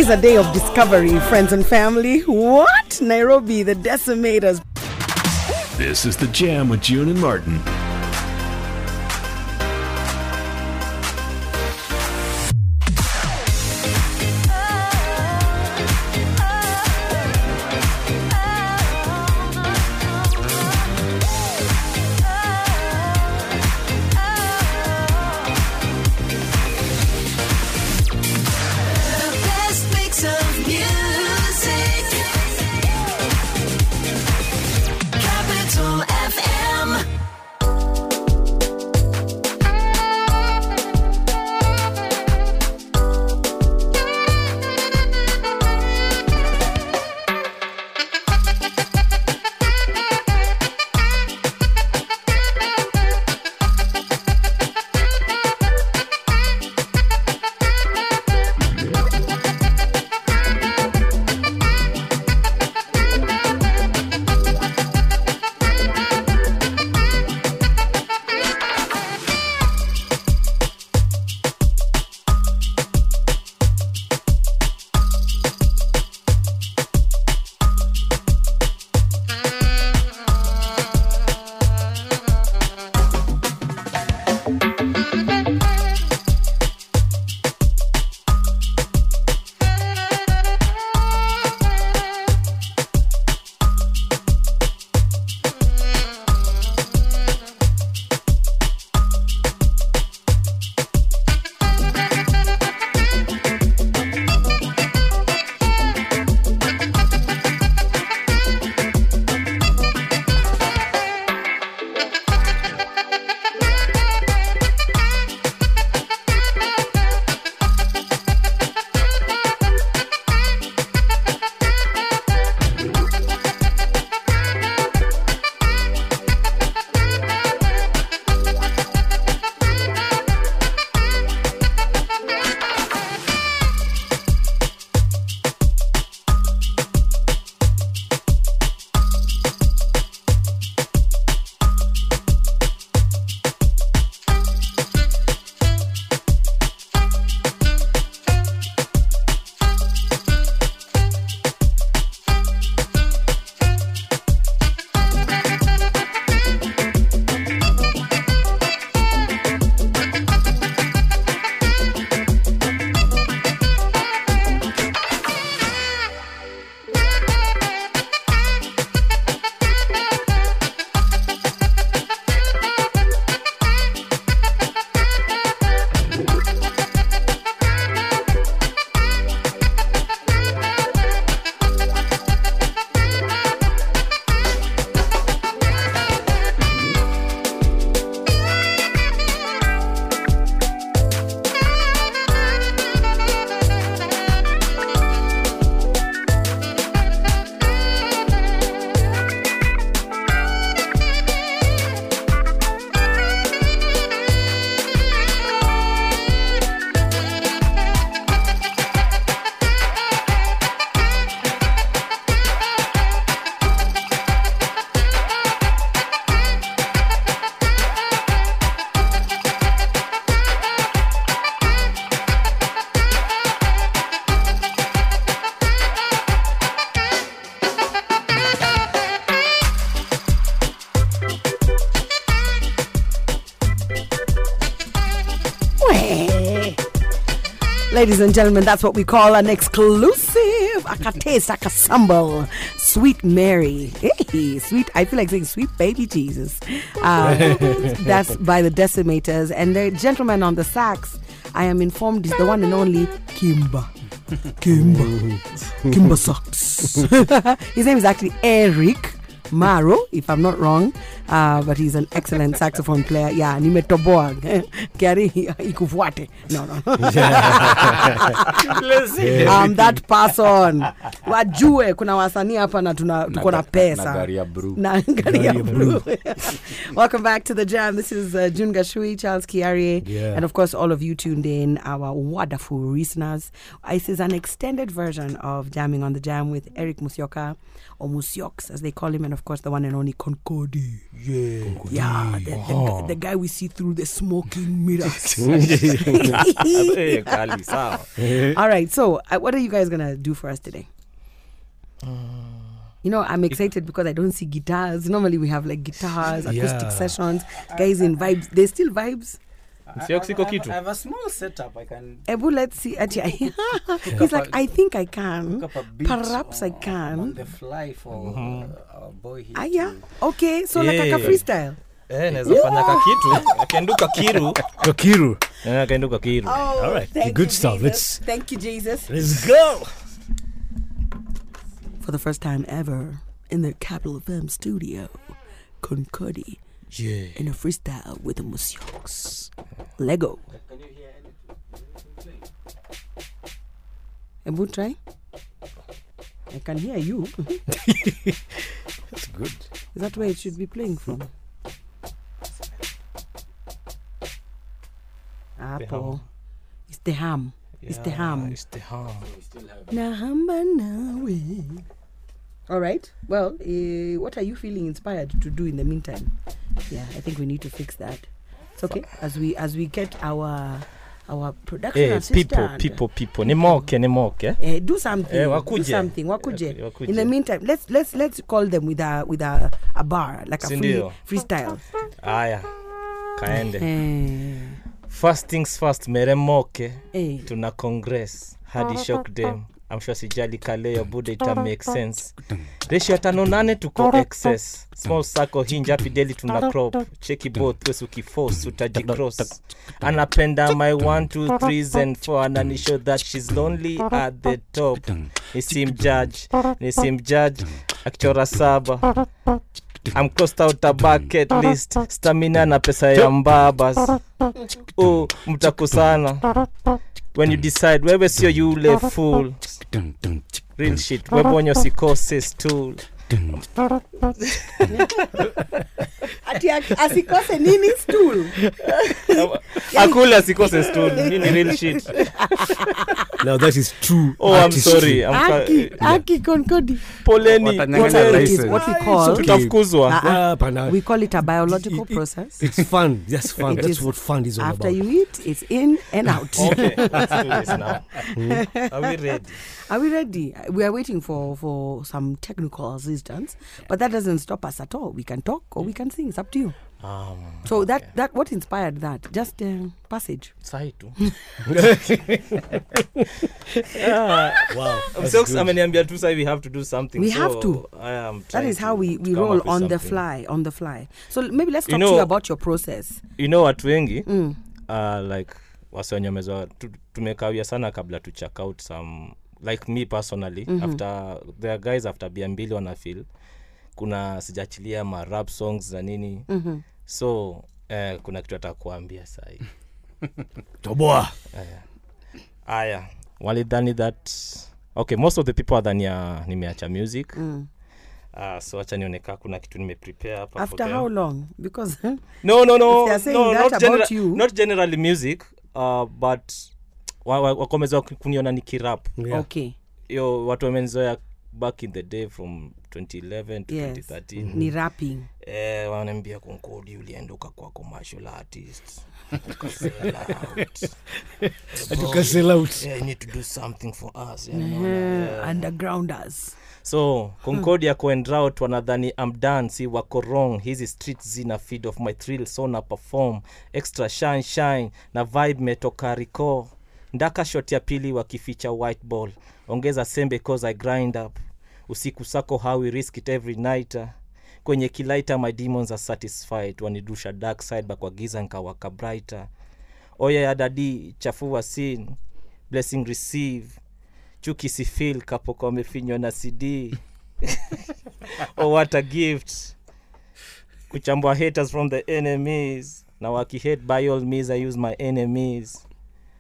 a day of discovery, friends and family. What? Nairobi, the decimators. This is The Jam with June and Martin. Ladies and gentlemen, that's what we call an exclusive akataste akasambal. Sweet Mary. Hey, sweet. I feel like saying sweet baby Jesus. Uh, that's by the Decimators. And the gentleman on the sax, I am informed, is the one and only Kimba. Kimba. Kimba Sax. His name is actually Eric Maro, if I'm not wrong. Uh, but he's an excellent saxophone player. Yeah, nimetoboa. Kiarie ikufuate. No, no. I'm that person. Wajue kuna wasanii hapa na tuna tuko na pesa. na gari ya brew. Na gari ya brew. Welcome back to the jam. This is uh, June Gachui, Charles Kiarie, Yeah. and of course all of you tuned in, our wonderful listeners. This is an extended version of Jamming on the Jam with Eric Musyoka, or Musioks as they call him, and of course the one and only Concorde. Yeah. Yeah, the, the, Oh. guy- the guy we see through the smoking mirrors. Kali, sawa. All right, so uh, what are you guys gonna do for us today? You know, I'm excited because I don't see guitars. Normally, we have like guitars, acoustic Yeah. sessions, guys in vibes. There's still vibes. Sio kitu. I have a small setup. I can. Ebu, let's see. Ati- He's like, i think I can. Cook up a beat Perhaps I on can. the fly for uh, our boy here. Ah, yeah. Okay, so like a freestyle. Eh, naweza fanya kakitu akaenduka kiru Kakiru. Eh, akaenduka kiru Oh, All right. thank Good you, stuff. Jesus. Let's Thank you, Jesus. let's go. For the first time ever in the Capital FM studio, Concordi. Yeah. In a freestyle with the Musioks. Lego. Ebu try. I can hear you. That's good. Is that where it should be playing from? Apple. It's the ham. It's the Yeah, ham. it's the ham. Nahamba nawe. All right. Well, uh, what are you feeling inspired to do in the meantime? Yeah, I think we need to fix that. It's okay as we as we get our our production Eh, people assistant. people people ni moke ni moke Eh, do something. Eh, do something. Wakuje. Eh, wakuje. In the meantime, let's let's let's call them with a with a, a bar like a free, freestyle. haya kaende Eh. first things first meremoke Eh. tuna congress hadi shock dem I'm sure sijali kaleo bude ita make sense. Ratio tano nane tuko excess. Small circle hinge happy daily tuna crop. Cheki both wes ukiforce utajicross anapenda my one two threes and 4 ananishow that she's lonely at the top. Nisimjudge nisimjudge akichora saba I'm crossed out a bucket list. stamina na pesa ya mbabas oh, mtakusana when you decide wewe sio yule fool. Real shit. Webonyo sikose stool Ati asikose nini stool. akule asikose stool nini real shit Now that is true. Oh, I'm sorry. I'm ca- Aki, Aki Concodi. poleni Watanyang'anya What license. what we call It's okay. tutafukuzwa Uh-uh. We call it a biological it- it- process. It's fun. That's fun. It That's is what fun is all After about. you eat, it's in and out. okay let's do this now hmm? are we ready Are we ready? We are waiting for for some technical assistance, but that doesn't stop us at all. We can talk or we can sing. It's up to you. um, So that that what inspired that? Just uh, passage. sahi tu Wow. that's Msiox ameniambia tu sahi we have to do something We so have to. I am That is how we, we roll on the fly, on the fly. So maybe let's You know, to you about your process. you know watu wengi Mm. uh, like tu, tumekawia sana kabla to check out some like me personally Mhm. after there are guys after bia mbili wanafil kuna sijaachilia ma rap songs na nini Mhm. so eh, kuna kitu atakuambia sahii Toboa. aya walidhani that okay most of the people adhania nimeacha music Mm. uh, so acha nioneka kuna kitu nimeprepare hapa for After them. long? Because no no no no, not, genera- you. not generally music uh, but wa- wa- wakomeza kuniona nikirap Yeah. okay. yo watu wamenizoea back in the day from 2011 to Yes. 2013 Ni rapping. eh, wanaambia konkodi ulienda ukakuwa commercial artist need to do something for us yeah, Uh, unaona? Yeah. Undergrounders. so concordia coendraut wanadhani am done si wako wrong hizi street zina feed of my thrill so na perform extra shine shine na vibe metoka rico ndaka shot ya pili wakificha white ball. Ongeza sembe cause i grind up. Usiku sako how we risk it every night uh. kwenye kilaita my demons are satisfied. Wanidusha dark side bakwa giza nkawaka brighter. Oya ya dadi chafua sin blessing receive. Chuki sifil kapoko amefinywa na cd oh what a gift. Kuchambua haters from the enemies. Na wakihate by all means i use my enemies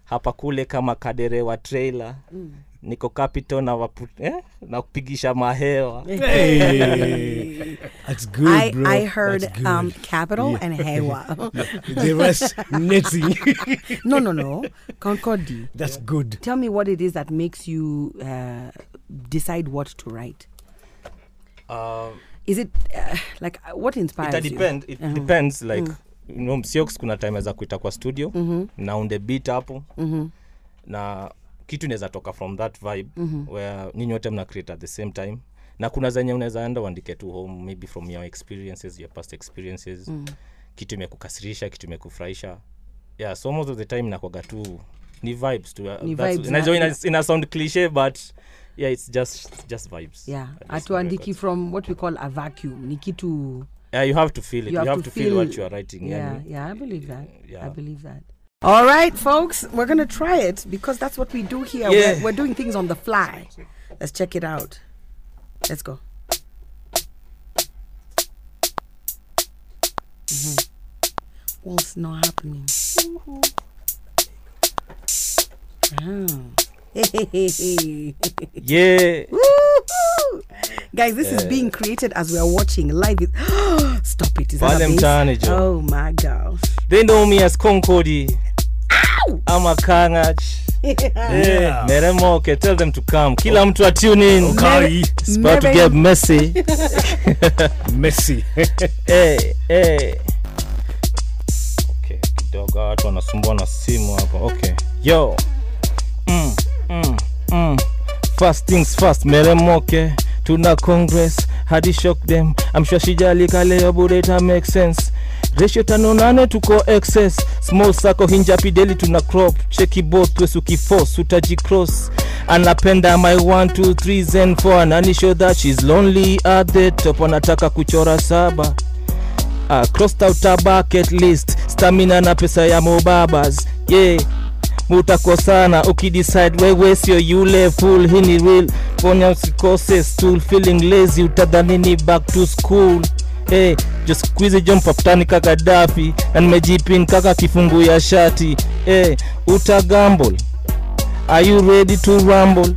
hapa kule kama kadere wa trailer Mm. niko capital na wapu, eh? na kupigisha mahewa Hey. That's good, I, bro. I heard That's good. um, capital Yeah. and hewa. the rest, netting. no, no, no. Concordi. That's good. Tell me what it is that makes you uh, decide what to write. um, Is it uh, like what inspires ita you? depend, it Uh-huh. depends like Mm. Msiox kuna time za kuita kwa studio Mhm. naunde beat hapo Mhm. na kitu inaweza toka from that vibe Mhm. where ninyi wote mna create at the same time na kuna zenye unaweza enda uandike tu home maybe from your experiences your past experiences Mm. kitu imekukasirisha kitu imekufurahisha yeah so most of the time nakwaga tu ni vibes tu uh, Ni vibes najua ina, ina sound cliche but yeah it's just just vibes Yeah, atuandiki from what we call a vacuum. Ni kitu. Yeah, you have to feel it. You have to feel what you are writing, Yeah, yani. yeah, I believe that. Yeah. I believe that. All right, folks, we're gonna try it because that's what we do here. Yeah. We're, we're doing things on the fly. Let's check it out. Let's go. Mhm. What's not happening? Oh. Yeah. Woohoo! Guys, this is being created as we are watching live. Stop it. Is that Pale a mtaani, Jo. Oh my gosh. they know me as Concordi. I'm a Kangach. Yeah. Meremoke, tell them to come. Kila mtu a in. Okay. It's about to get messy. Messy. hey, hey. Okay, kidogo watu wanasumbua na simu hapo Okay. Yo. Mm, mm, mm. First things first, Meremoke. Tuna Congress, hadi shock them. I'm sure shijalika leo but make sense. Ratio tano nane tuko excess. Small sako daily tuna crop. Cheki both wesu kifos utaji cross. Anapenda my 1 2 3 zen 4 anani that she's lonely at the top. Anataka kuchora saba. Uh, crossed out a bucket list. Stamina na pesa ya mobabas. Yeah mutakosana ukidecide wewe sio yule full hii ni real. Ponya usikose stool feeling lazy utadhanini back to school. Hey, jump aftani kaka dafi na nimejipin kaka kifungu ya shati. Hey, utagamble? Are you ready to rumble?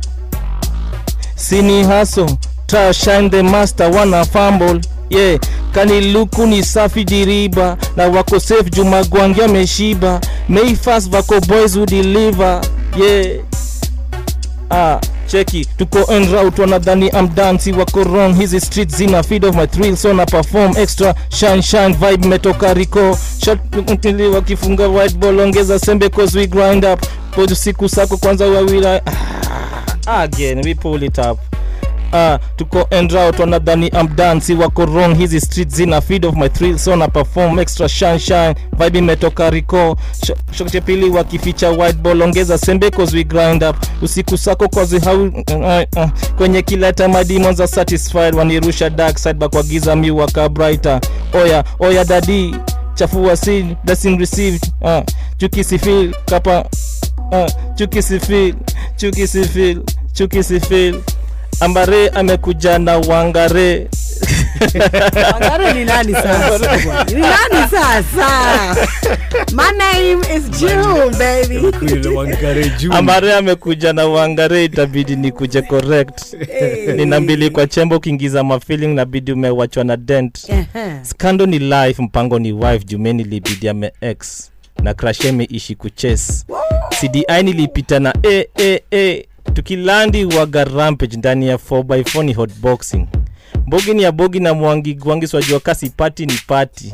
Sini haso ta shine the master wana fumble yeah kaniluku ni safi diriba na wako safe jumagwangi ameshiba may vako boys deliver. Yeah. Ah cheki tuko en wanadhani am wako wrong. Hizi street zina feed of my thrill so na perform extra shine vibe metoka rico shot wakifunga white ball ongeza sembe cause we grind up. Po siku sako kwanza wawila ah, again we pull it up Ah, tuko end wanadhani dansi wako wrong hizi street zina feed of my thrill so na perform extra shine vibe imetoka Rico. Shokte pili wakificha white ball ongeza sembe cause we grind up. Usiku sako cause how uh, uh, kwenye my demons are satisfied. Wanirusha dark side bakwagiza mi waka brighter. Oya oya dadi chafua sin blessing received. Uh, chuki sifil kapa uh, chuki sifil chuki sifil chuki sifil ambare amekuja na wangare Wangare ni nani sasa? Ni nani sasa? My name is June, baby. ambare amekuja na wangare itabidi nikuje correct Hey. nina mbili kwa chembo ukiingiza mafeeling nabidi umewachwa na dent skando ni life mpango ni wife jumeni libidi ame na krashemi ishi kuches cdi nilipita na a, a, a. tukilandi waga rampage ndani ya 4x4 ni hotboxing mbogi ni ya bogi na mwangi gwangi swajua kasi pati ni pati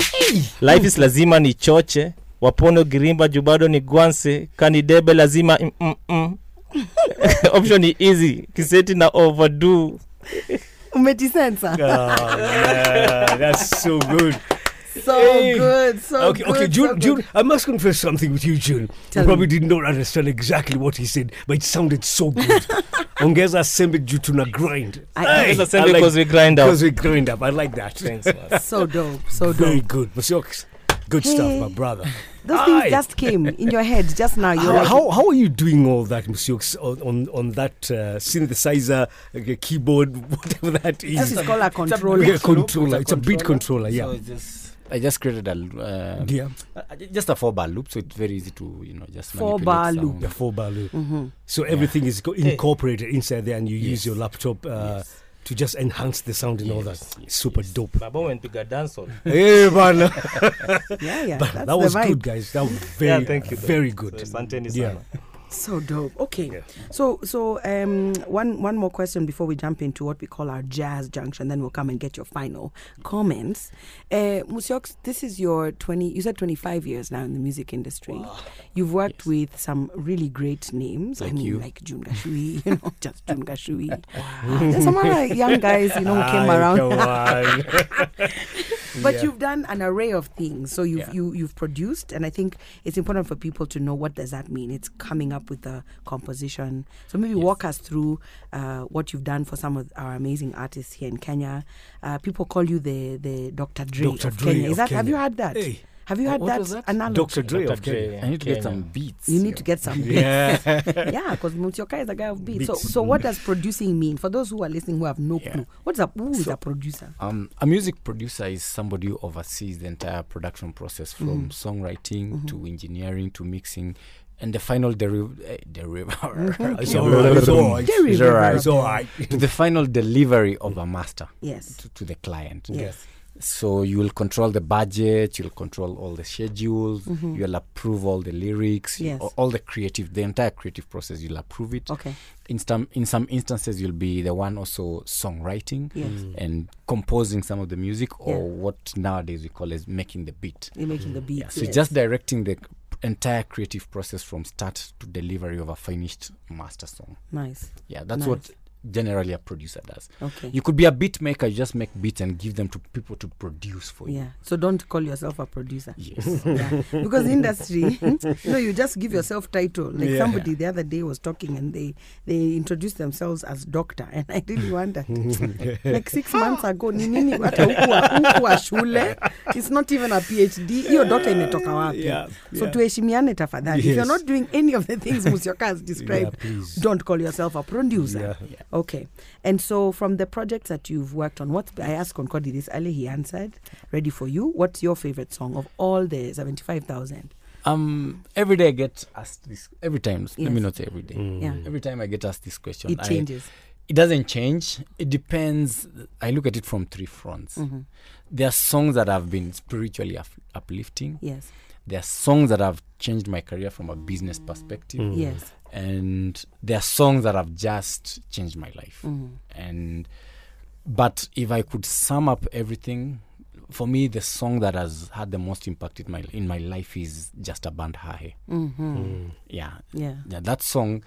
life is lazima ni choche wapono girimba juu bado ni gwanse kanidebe lazima mm, mm, mm. option ni easy kiseti na overdo Umetisensa. oh, yeah, that's so good. So Hey. good, so good. okay, okay, good, June, so good. June. I must confess something with you, June. Tell you probably me. did not understand exactly what he said, but it sounded so good. Ongeza sembe juu tuna grind. I- Hey, Ongeza sembe I like- because we grind up. Because we grind up. I like that. Thanks, man. So dope, so Very dope. Very good, Monsieur. Good Hey. stuff, my brother. Those Aye. things just came in your head just now. You're How, like, how, how are you doing all that, Monsieur, on, on, on that uh, synthesizer, uh, keyboard, whatever that is? This is called a controller. It's a loop, controller. it's It's a a beat controller. controller, yeah. So it's just I just created a uh, Yeah. uh, just a four bar loop, so it's very easy to you know just Four manipulate bar sound. loop. The four bar loop. Mhm. So everything is co- incorporated inside there, and you use your laptop uh, to just enhance the sound and all that. Super dope. baba umenipiga dancehall. Hey, man. Yeah, yeah, But that was vibe. good, guys. That was very, Yeah, thank you, though. very good. So, Yeah. So dope. Okay. So so um one one more question before we jump into what we call our jazz junction, then we'll come and get your final comments. Uh Musiox, this is your twenty you said twenty five years now in the music industry. You've worked with some really great names. I Like mean you. like June Gachui, you know, just June Gachui. There's some other young guys, you know, who came around. But Yeah. you've done an array of things. So you've Yeah. you you've produced, and I think it's important for people to know what does that mean. It's coming up with a composition. So maybe walk us through uh, what you've done for some of our amazing artists here in Kenya. Uh, people call you the the Dr. Dre Dr. of Dre Kenya. Is of that have you Kenya. had that? Hey. Have you had What that, that? analogy? Dr. Dre Dr. of Kenya. Dre. I need to get some beats. You need to get some beats. Yeah. yeah, because Musyoka is a guy of beats. So, Beats. so what does producing mean for those who are listening who have no Yeah. clue? What's a who is a producer? Um, a music producer is somebody who oversees the entire production process from Mhm. songwriting to engineering to mixing and the final deriv- uh, deriv- It's all right, it's all right. It's all right. It's all right. to the final delivery of a master Yes. to, to the client. Yes. So you will control the budget, you'll control all the schedules, Mhm. you'll approve all the lyrics, Yes. all- all the creative, the entire creative process. You'll approve it. Okay. In some in some instances, you'll be the one also songwriting Yes. and composing some of the music, or Yeah. what nowadays we call as making the beat. You're making the beats. Yeah, so yes. just directing the entire creative process from start to delivery of a finished master song. Nice. Yeah, that's Nice. what generally a producer does. Okay. You could be a beat maker, you just make beats and give them to people to produce for you. Yeah. So don't call yourself a producer. Yes. yeah. Because industry, you know, you just give yourself title. Like Yeah. somebody the other day was talking and they they introduced themselves as doctor, and I really wondered, like six months ago, ni nini hata hukuwa shule? It's not even a PhD. Hiyo doctor imetoka wapi? Yeah, So tuheshimiane tafadhali. If you're not doing any of the things Musyoka has described, Yeah, don't call yourself a producer. Yeah. Okay. And so from the projects that you've worked on, what I asked Concordi this earlier, he answered, ready for you. What's your favorite song of all the 75,000? Um, every day I get asked this. Every time, let me not say every day. Yeah. Every time I get asked this question, It I- changes. it doesn't change. It depends. I look at it from three fronts. Mhm. There are songs that have been spiritually up- uplifting. Yes. There are songs that have changed my career from a business perspective. Mm. Yes. And there are songs that have just changed my life. Mhm. And but if I could sum up everything, for me, the song that has had the most impact in my in my life is just a band Hahe. Mhm. Yeah, Yeah. yeah. That song,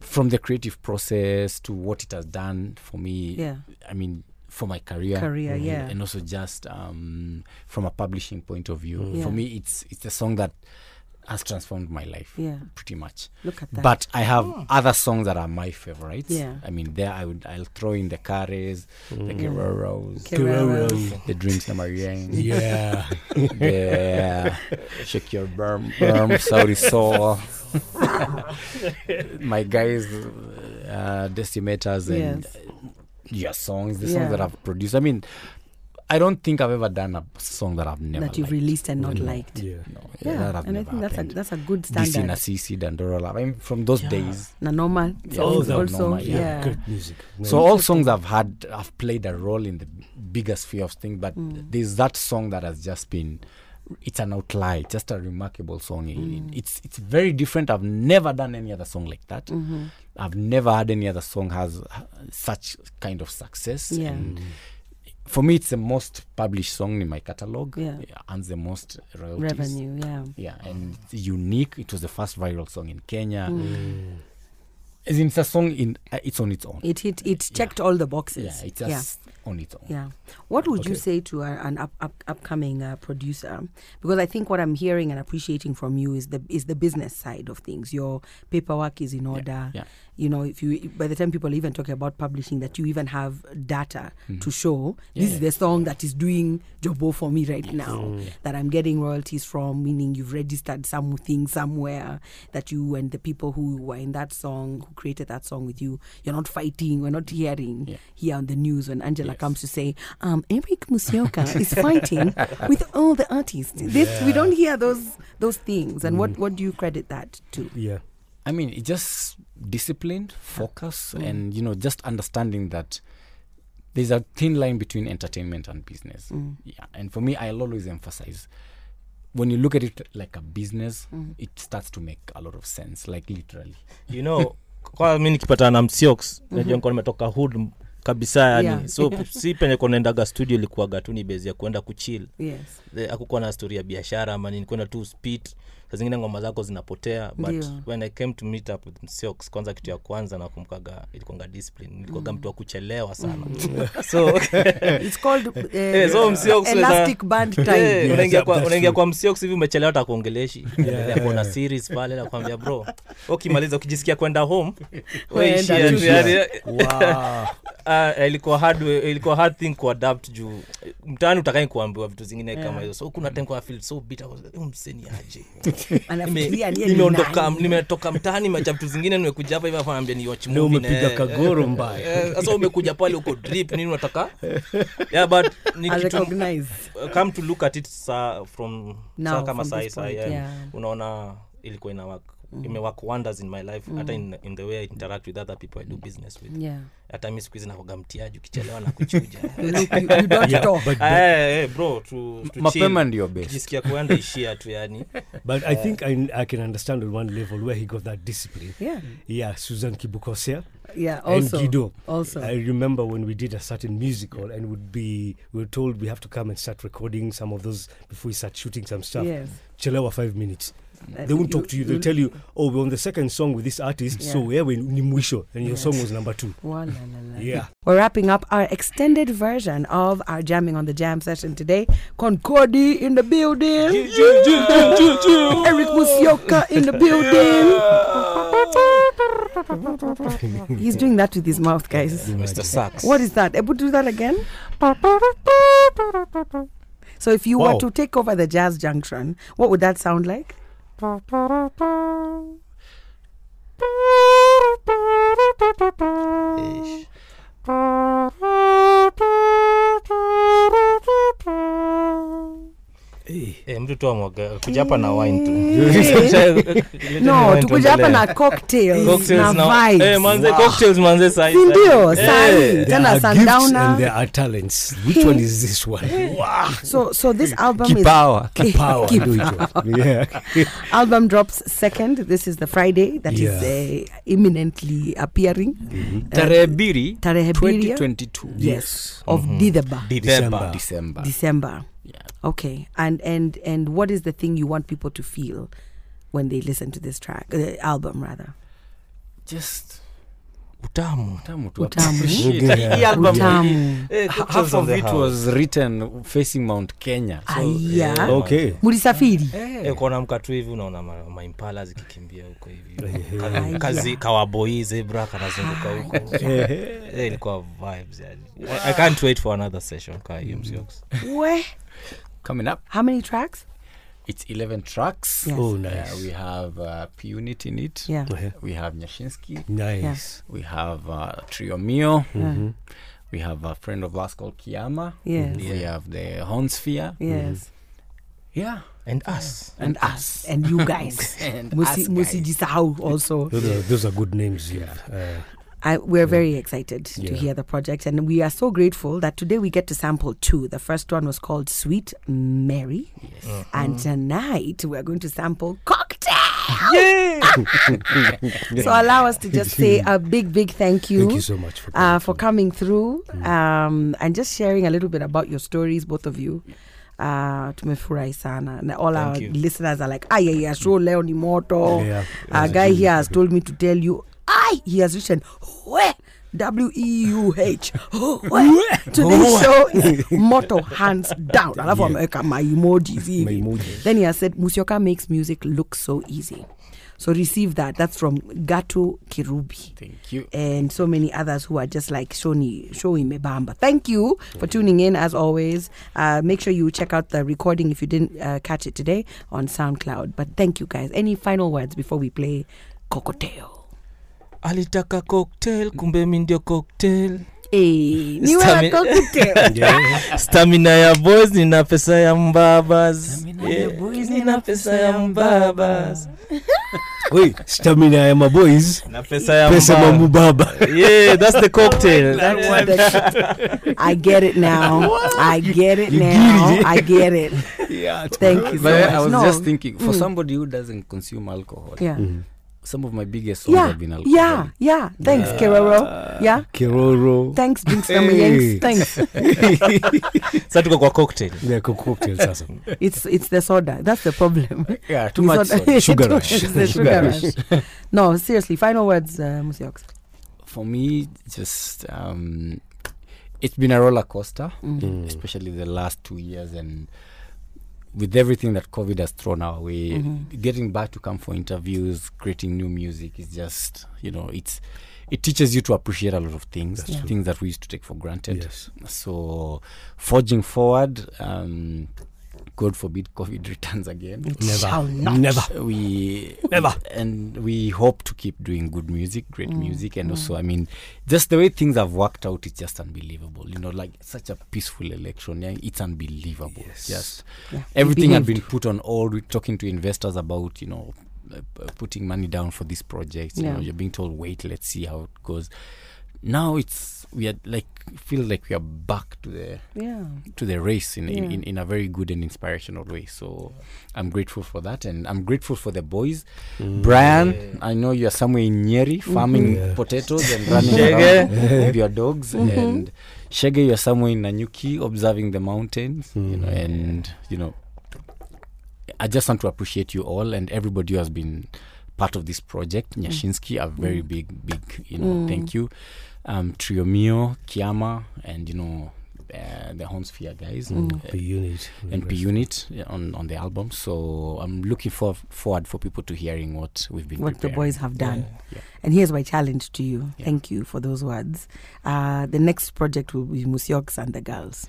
from the creative process to what it has done for me. Yeah. I mean, for my career, Career, yeah. and also just um, from a publishing point of view. Yeah. For me, it's it's a song that has transformed my life. Yeah. pretty much. Look at that. But I have Oh. other songs that are my favorites. Yeah. I mean, there I would I'll throw in the Cares, the Mm. Guerreros, Guerreros. the Drinks Namarien, Yeah. yeah. Shake Your Berm, Berm Sauti Sol, my guys, uh, Decimators, and Yes. uh, yeah, songs, the Yeah. songs that I've produced. I mean, I don't think I've ever done a song that I've never that you've liked. released and not No. liked. Yeah. No, Yeah, that have and I think that's a that's a good standard. DC standard. Nasisi, Dandora Love. I mean, from those days. Na normal. Yeah, songs those are also, normal, yeah. Good music. So all songs I've had I've played a role in the bigger sphere of things, but Mm. there's that song that has just been it's an outlier, just a remarkable song. Mm. It's it's very different. I've never done any other song like that. Mhm. I've never had any other song has uh, such kind of success. Yeah. And for me, it's the most published song in my catalog. Yeah. and the most royalties. Revenue, yeah. Yeah, and it's unique. It was the first viral song in Kenya. Mm. As in, it's a song in uh, it's on its own. It hit. It checked all the boxes. Yeah, it's just on its own. Yeah. What would you say to an up, up, upcoming uh, producer? Because I think what I'm hearing and appreciating from you is the is the business side of things. Your paperwork is in order. yeah. You know, if you by the time people even talk about publishing, that you even have data Mhm. to show Yeah, this is the song that is doing jobo for me right now. Mm. That I'm getting royalties from, meaning you've registered something somewhere that you and the people who were in that song who created that song with you, you're not fighting. We're not hearing here on the news when Angela comes to say, um, Eric Musyoka is fighting with all the artists. This we don't hear those those things. And what Mm. what do you credit that to? Yeah. I mean, it's just discipline, focus, Mm. and you know, just understanding that there's a thin line between entertainment and business. Mm. Yeah, and for me, I'll always emphasize when you look at it like a business, Mm. it starts to make a lot of sense, like literally. you know kwa mi nikipatana na msiox Mhm. najua nikuwa nimetoka hood kabisa yani Yeah. so si penye konaendaga studio ilikuwaga tu ni bezi ya kuenda kuchill Yes. akukuwa na story ya biashara ama nini kwenda tu spit saa zingine ngoma zako zinapotea but Ndio. when i came to meet up with msiox kwanza kitu ya kwanza nakumkaga ilikuanga discipline nilikuwaga Mm. mtu wa kuchelewa sana so It's called, uh, Eh, so Msiox elastic band time. Eh, Yes, unaingia kwa- unaingia kwa msiox hivi umechelewa hata kuongeleshi Yeah. series pale nakwambia bro ukimaliza ukijisikia kwenda home weishia Wow. Ah, ilikuwa hard ilikuwa hard thing kuadapt juu mtaani utakai kuambiwa vitu zingine Yeah. kama hizo so kuna time kwa feel so bitter was like, mseni aje Nimeondoka nimetoka mtaani vitu zingine nimekuja hapa hivi afa naambia ni watch Leo movie umepiga kagoro mbaya. Eh, sasa umekuja pale uko drip nini unataka? Yeah but ni kitu come to look at it sa from Now, saa kama sai sai yeah. unaona ilikuwa ina work Mm. imework wonders in my life Mm. hata in, in the way i interact with other people i do business with Yeah. hata mi siku hizi nakoga mtiaji ukichelewa na kuchuja but- Eh, eh, bro Mapema ndio. Kuenda ishia tu yani But I think I, I can understand on one level where he got that discipline. Yeah. Yeah, Susan Kibukosea. Yeah, and also- Guido. also. I remember when we did a certain musical and would be we were told we have to come and start recording some of those before we start shooting some stuff. Yes. Chelewa five minutes. They won't you- talk to you. They'll tell you, "Oh, we're on the second song with this artist, so Yeah. wewe ni mwisho, and your Yes. song was number two. Wa la la la. Yeah. We're wrapping up our extended version of our jamming on the jam session today. Concordi in the building. Eric Musyoka in the building. He's doing that with his mouth, guys. Mr. Sax. What is that? Able to do that again? So if you were to take over the jazz junction, what would that sound like? Ixi. Eh, mtu tu amwaga kuja hapa na wine tu No, tukuja hapa na cocktails, Cocktails na vibes. eh, manze Wow. cocktails manze sahi Si ndio? sahi. Eh. Tena sundowner. and there are talents. Which one is this one? Wow. So so this album Kipawa. is Kipawa, Kipawa. Yeah. album drops second. This is the Friday that is uh, imminently appearing. Tarehe biri Tarehe biri 2022. Yes, of Mhm. December. December. December. December. Okay, and and and what is the thing you want people to feel when they listen to this track, the album rather? Just utamu. Mlisafiri kona mka tu hivi unaona maimpala zikikimbia huko hivi. Eh. Kazi kawaboi zebra kanazunguka ah. huko. Eh. Eh, ilikuwa vibes yani i can't wait for another session ka umcox we? Coming up. How many tracks? It's 11 tracks. Yes. Oh, nice. Uh, we have uh, P-Unit in it. Yeah. We have Nyashinski. Nice. Yeah. We have uh, Trio Mio. Mhm. We have a friend of ours called Kiyama. Yes. We have the Hornsphere. Yes. Yeah. and us And us and you guys. And Musi, us guys. musijisahau also. Those are, those are good names. Yeah. Uh, I, we're very excited to hear the project, and we are so grateful that today we get to sample two. The first one was called Sweet Mary, and tonight we are going to sample Cocktail. so allow us to just say a big, big thank you. Thank you so much for uh, for coming through um, and just sharing a little bit about your stories, both of you. Uh, tumefurahi sana na all Thank our you. listeners are like ah yeah yeah show leo ni moto Yeah. a guy here has told me to tell you I, he has written W E U H. Where? Today's show is motto hands down. alafu Yeah. ameweka my emojis. My emojis. Then he has said Musyoka makes music look so easy. So receive that. That's from Gato Kirubi. Thank you. And so many others who are just like Shoni, Shoi Mebamba. Thank you for tuning in as always. Uh, make sure you check out the recording if you didn't uh, catch it today on SoundCloud. But thank you guys. Any final words before we play Kokoteo? Alitaka cocktail kumbe mi ndio cocktail Hey, ni wewe Stami- cocktail. stamina ya boys nina pesa ya mbabas Yeah, nina pesa ya mbabas Wait, stamina ya maboys na pesa ya pesa mamubaba yeah that's the cocktail I get it now. I get it You now. get it. I get it. Yeah, Thank you so But much. I was No. just thinking, for Mm. somebody who doesn't consume alcohol, Yeah. Some of my biggest songs Yeah, have been alcoholic. yeah, yeah. Thanks, Keroro. Yeah. Keroro. Thanks, Drinks Hey. Number Yanks. Thanks. Sasa tuko kwa cocktail. Yeah, co- cocktail sasa. It's it's the soda. That's the problem. Yeah, too much soda. Sugar rush. it's the sugar rush. No, seriously. Final words, uh, Musiox. For me, just um, it's been a roller coaster, Mm. especially the last two years, and with everything that COVID has thrown our way, Mhm. getting back to come for interviews, creating new music is just you know it's it teaches you to appreciate a lot of things, things that we used to take for granted. Yes. So forging forward. Um, God forbid COVID returns again. It Never. shall not. Never. We Never. and we hope to keep doing good music, great Mm, music, and mm. also, I mean, just the way things have worked out is just unbelievable. You know, like such a peaceful election, yeah, it's unbelievable. Just Yeah, everything had been put on hold. We're talking to investors about, you know, uh, uh, putting money down for this project. You Yeah. know, you're being told, wait, let's see how it goes. Now it's we are like feel like we are back to the Yeah. to the race in, in, Yeah. in, in a very good and inspirational way. So I'm grateful for that, and I'm grateful for the boys. Mm. Brian, I know you're somewhere in Nyeri farming Mhm. Yeah. potatoes and running around with your dogs, Mhm. and Shege, you're somewhere in Nanyuki observing the mountains, you know, Mm. and you know, I just want to appreciate you all and everybody who has been part of this project. Nyashinski, a very Mm. big, big, you know, Mm. thank you. Um, Trio Mio, Kiama, and you know, uh, the Hornsphere guys, Mm. uh, P Unit. and P Unit on on the album. So I'm looking for forward for people to hearing what we've been what the boys have done. Yeah. And here's my challenge to you. Thank you for those words. Uh, the next project will be Musiox and the girls.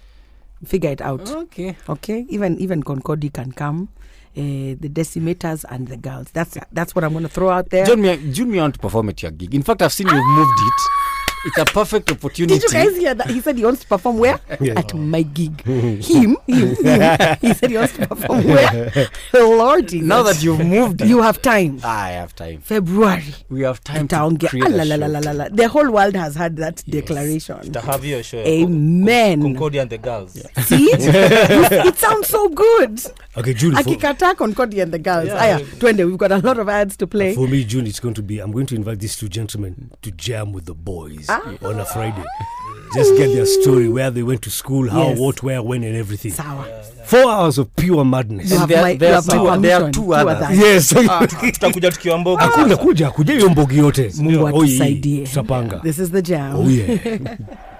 Figure it out. Okay. Okay. Even even Concordi can come. Uh, the decimators and the girls. That's that's what I'm going to throw out there. Join me, join me on to perform at your gig. In fact, I've seen you've moved it. It's a perfect opportunity. Did you guys hear that? He said he wants to perform where? Yeah. At my gig. him, him, him. He said he wants to perform where? Lord Jesus. Now that you've moved. You have time. I have time. February. We have time to Itaongea. create Ah, la, la, la, la, la, la. The whole world has had that declaration. To have your show. Amen. Concordia and the girls. See? it, it sounds so good. Okay, Julie, for, Akikataa Concordia and the girls. Yeah. Aya, twende. We've got a lot of ads to play. for me, June, it's going to be I'm going to invite these two gentlemen to jam with the boys Ah. on a Friday. Just get their story, where they went to school, how, Yes. what, where, when, and everything. Sawa. Four hours of pure madness. You have my- you have my permission to others. Yes. tutakuja tukiwa mboga Hakuna kuja kuja hiyo mbogi yote. Mungu atusaidie. Tutapanga. This is the jam. Oh, yeah.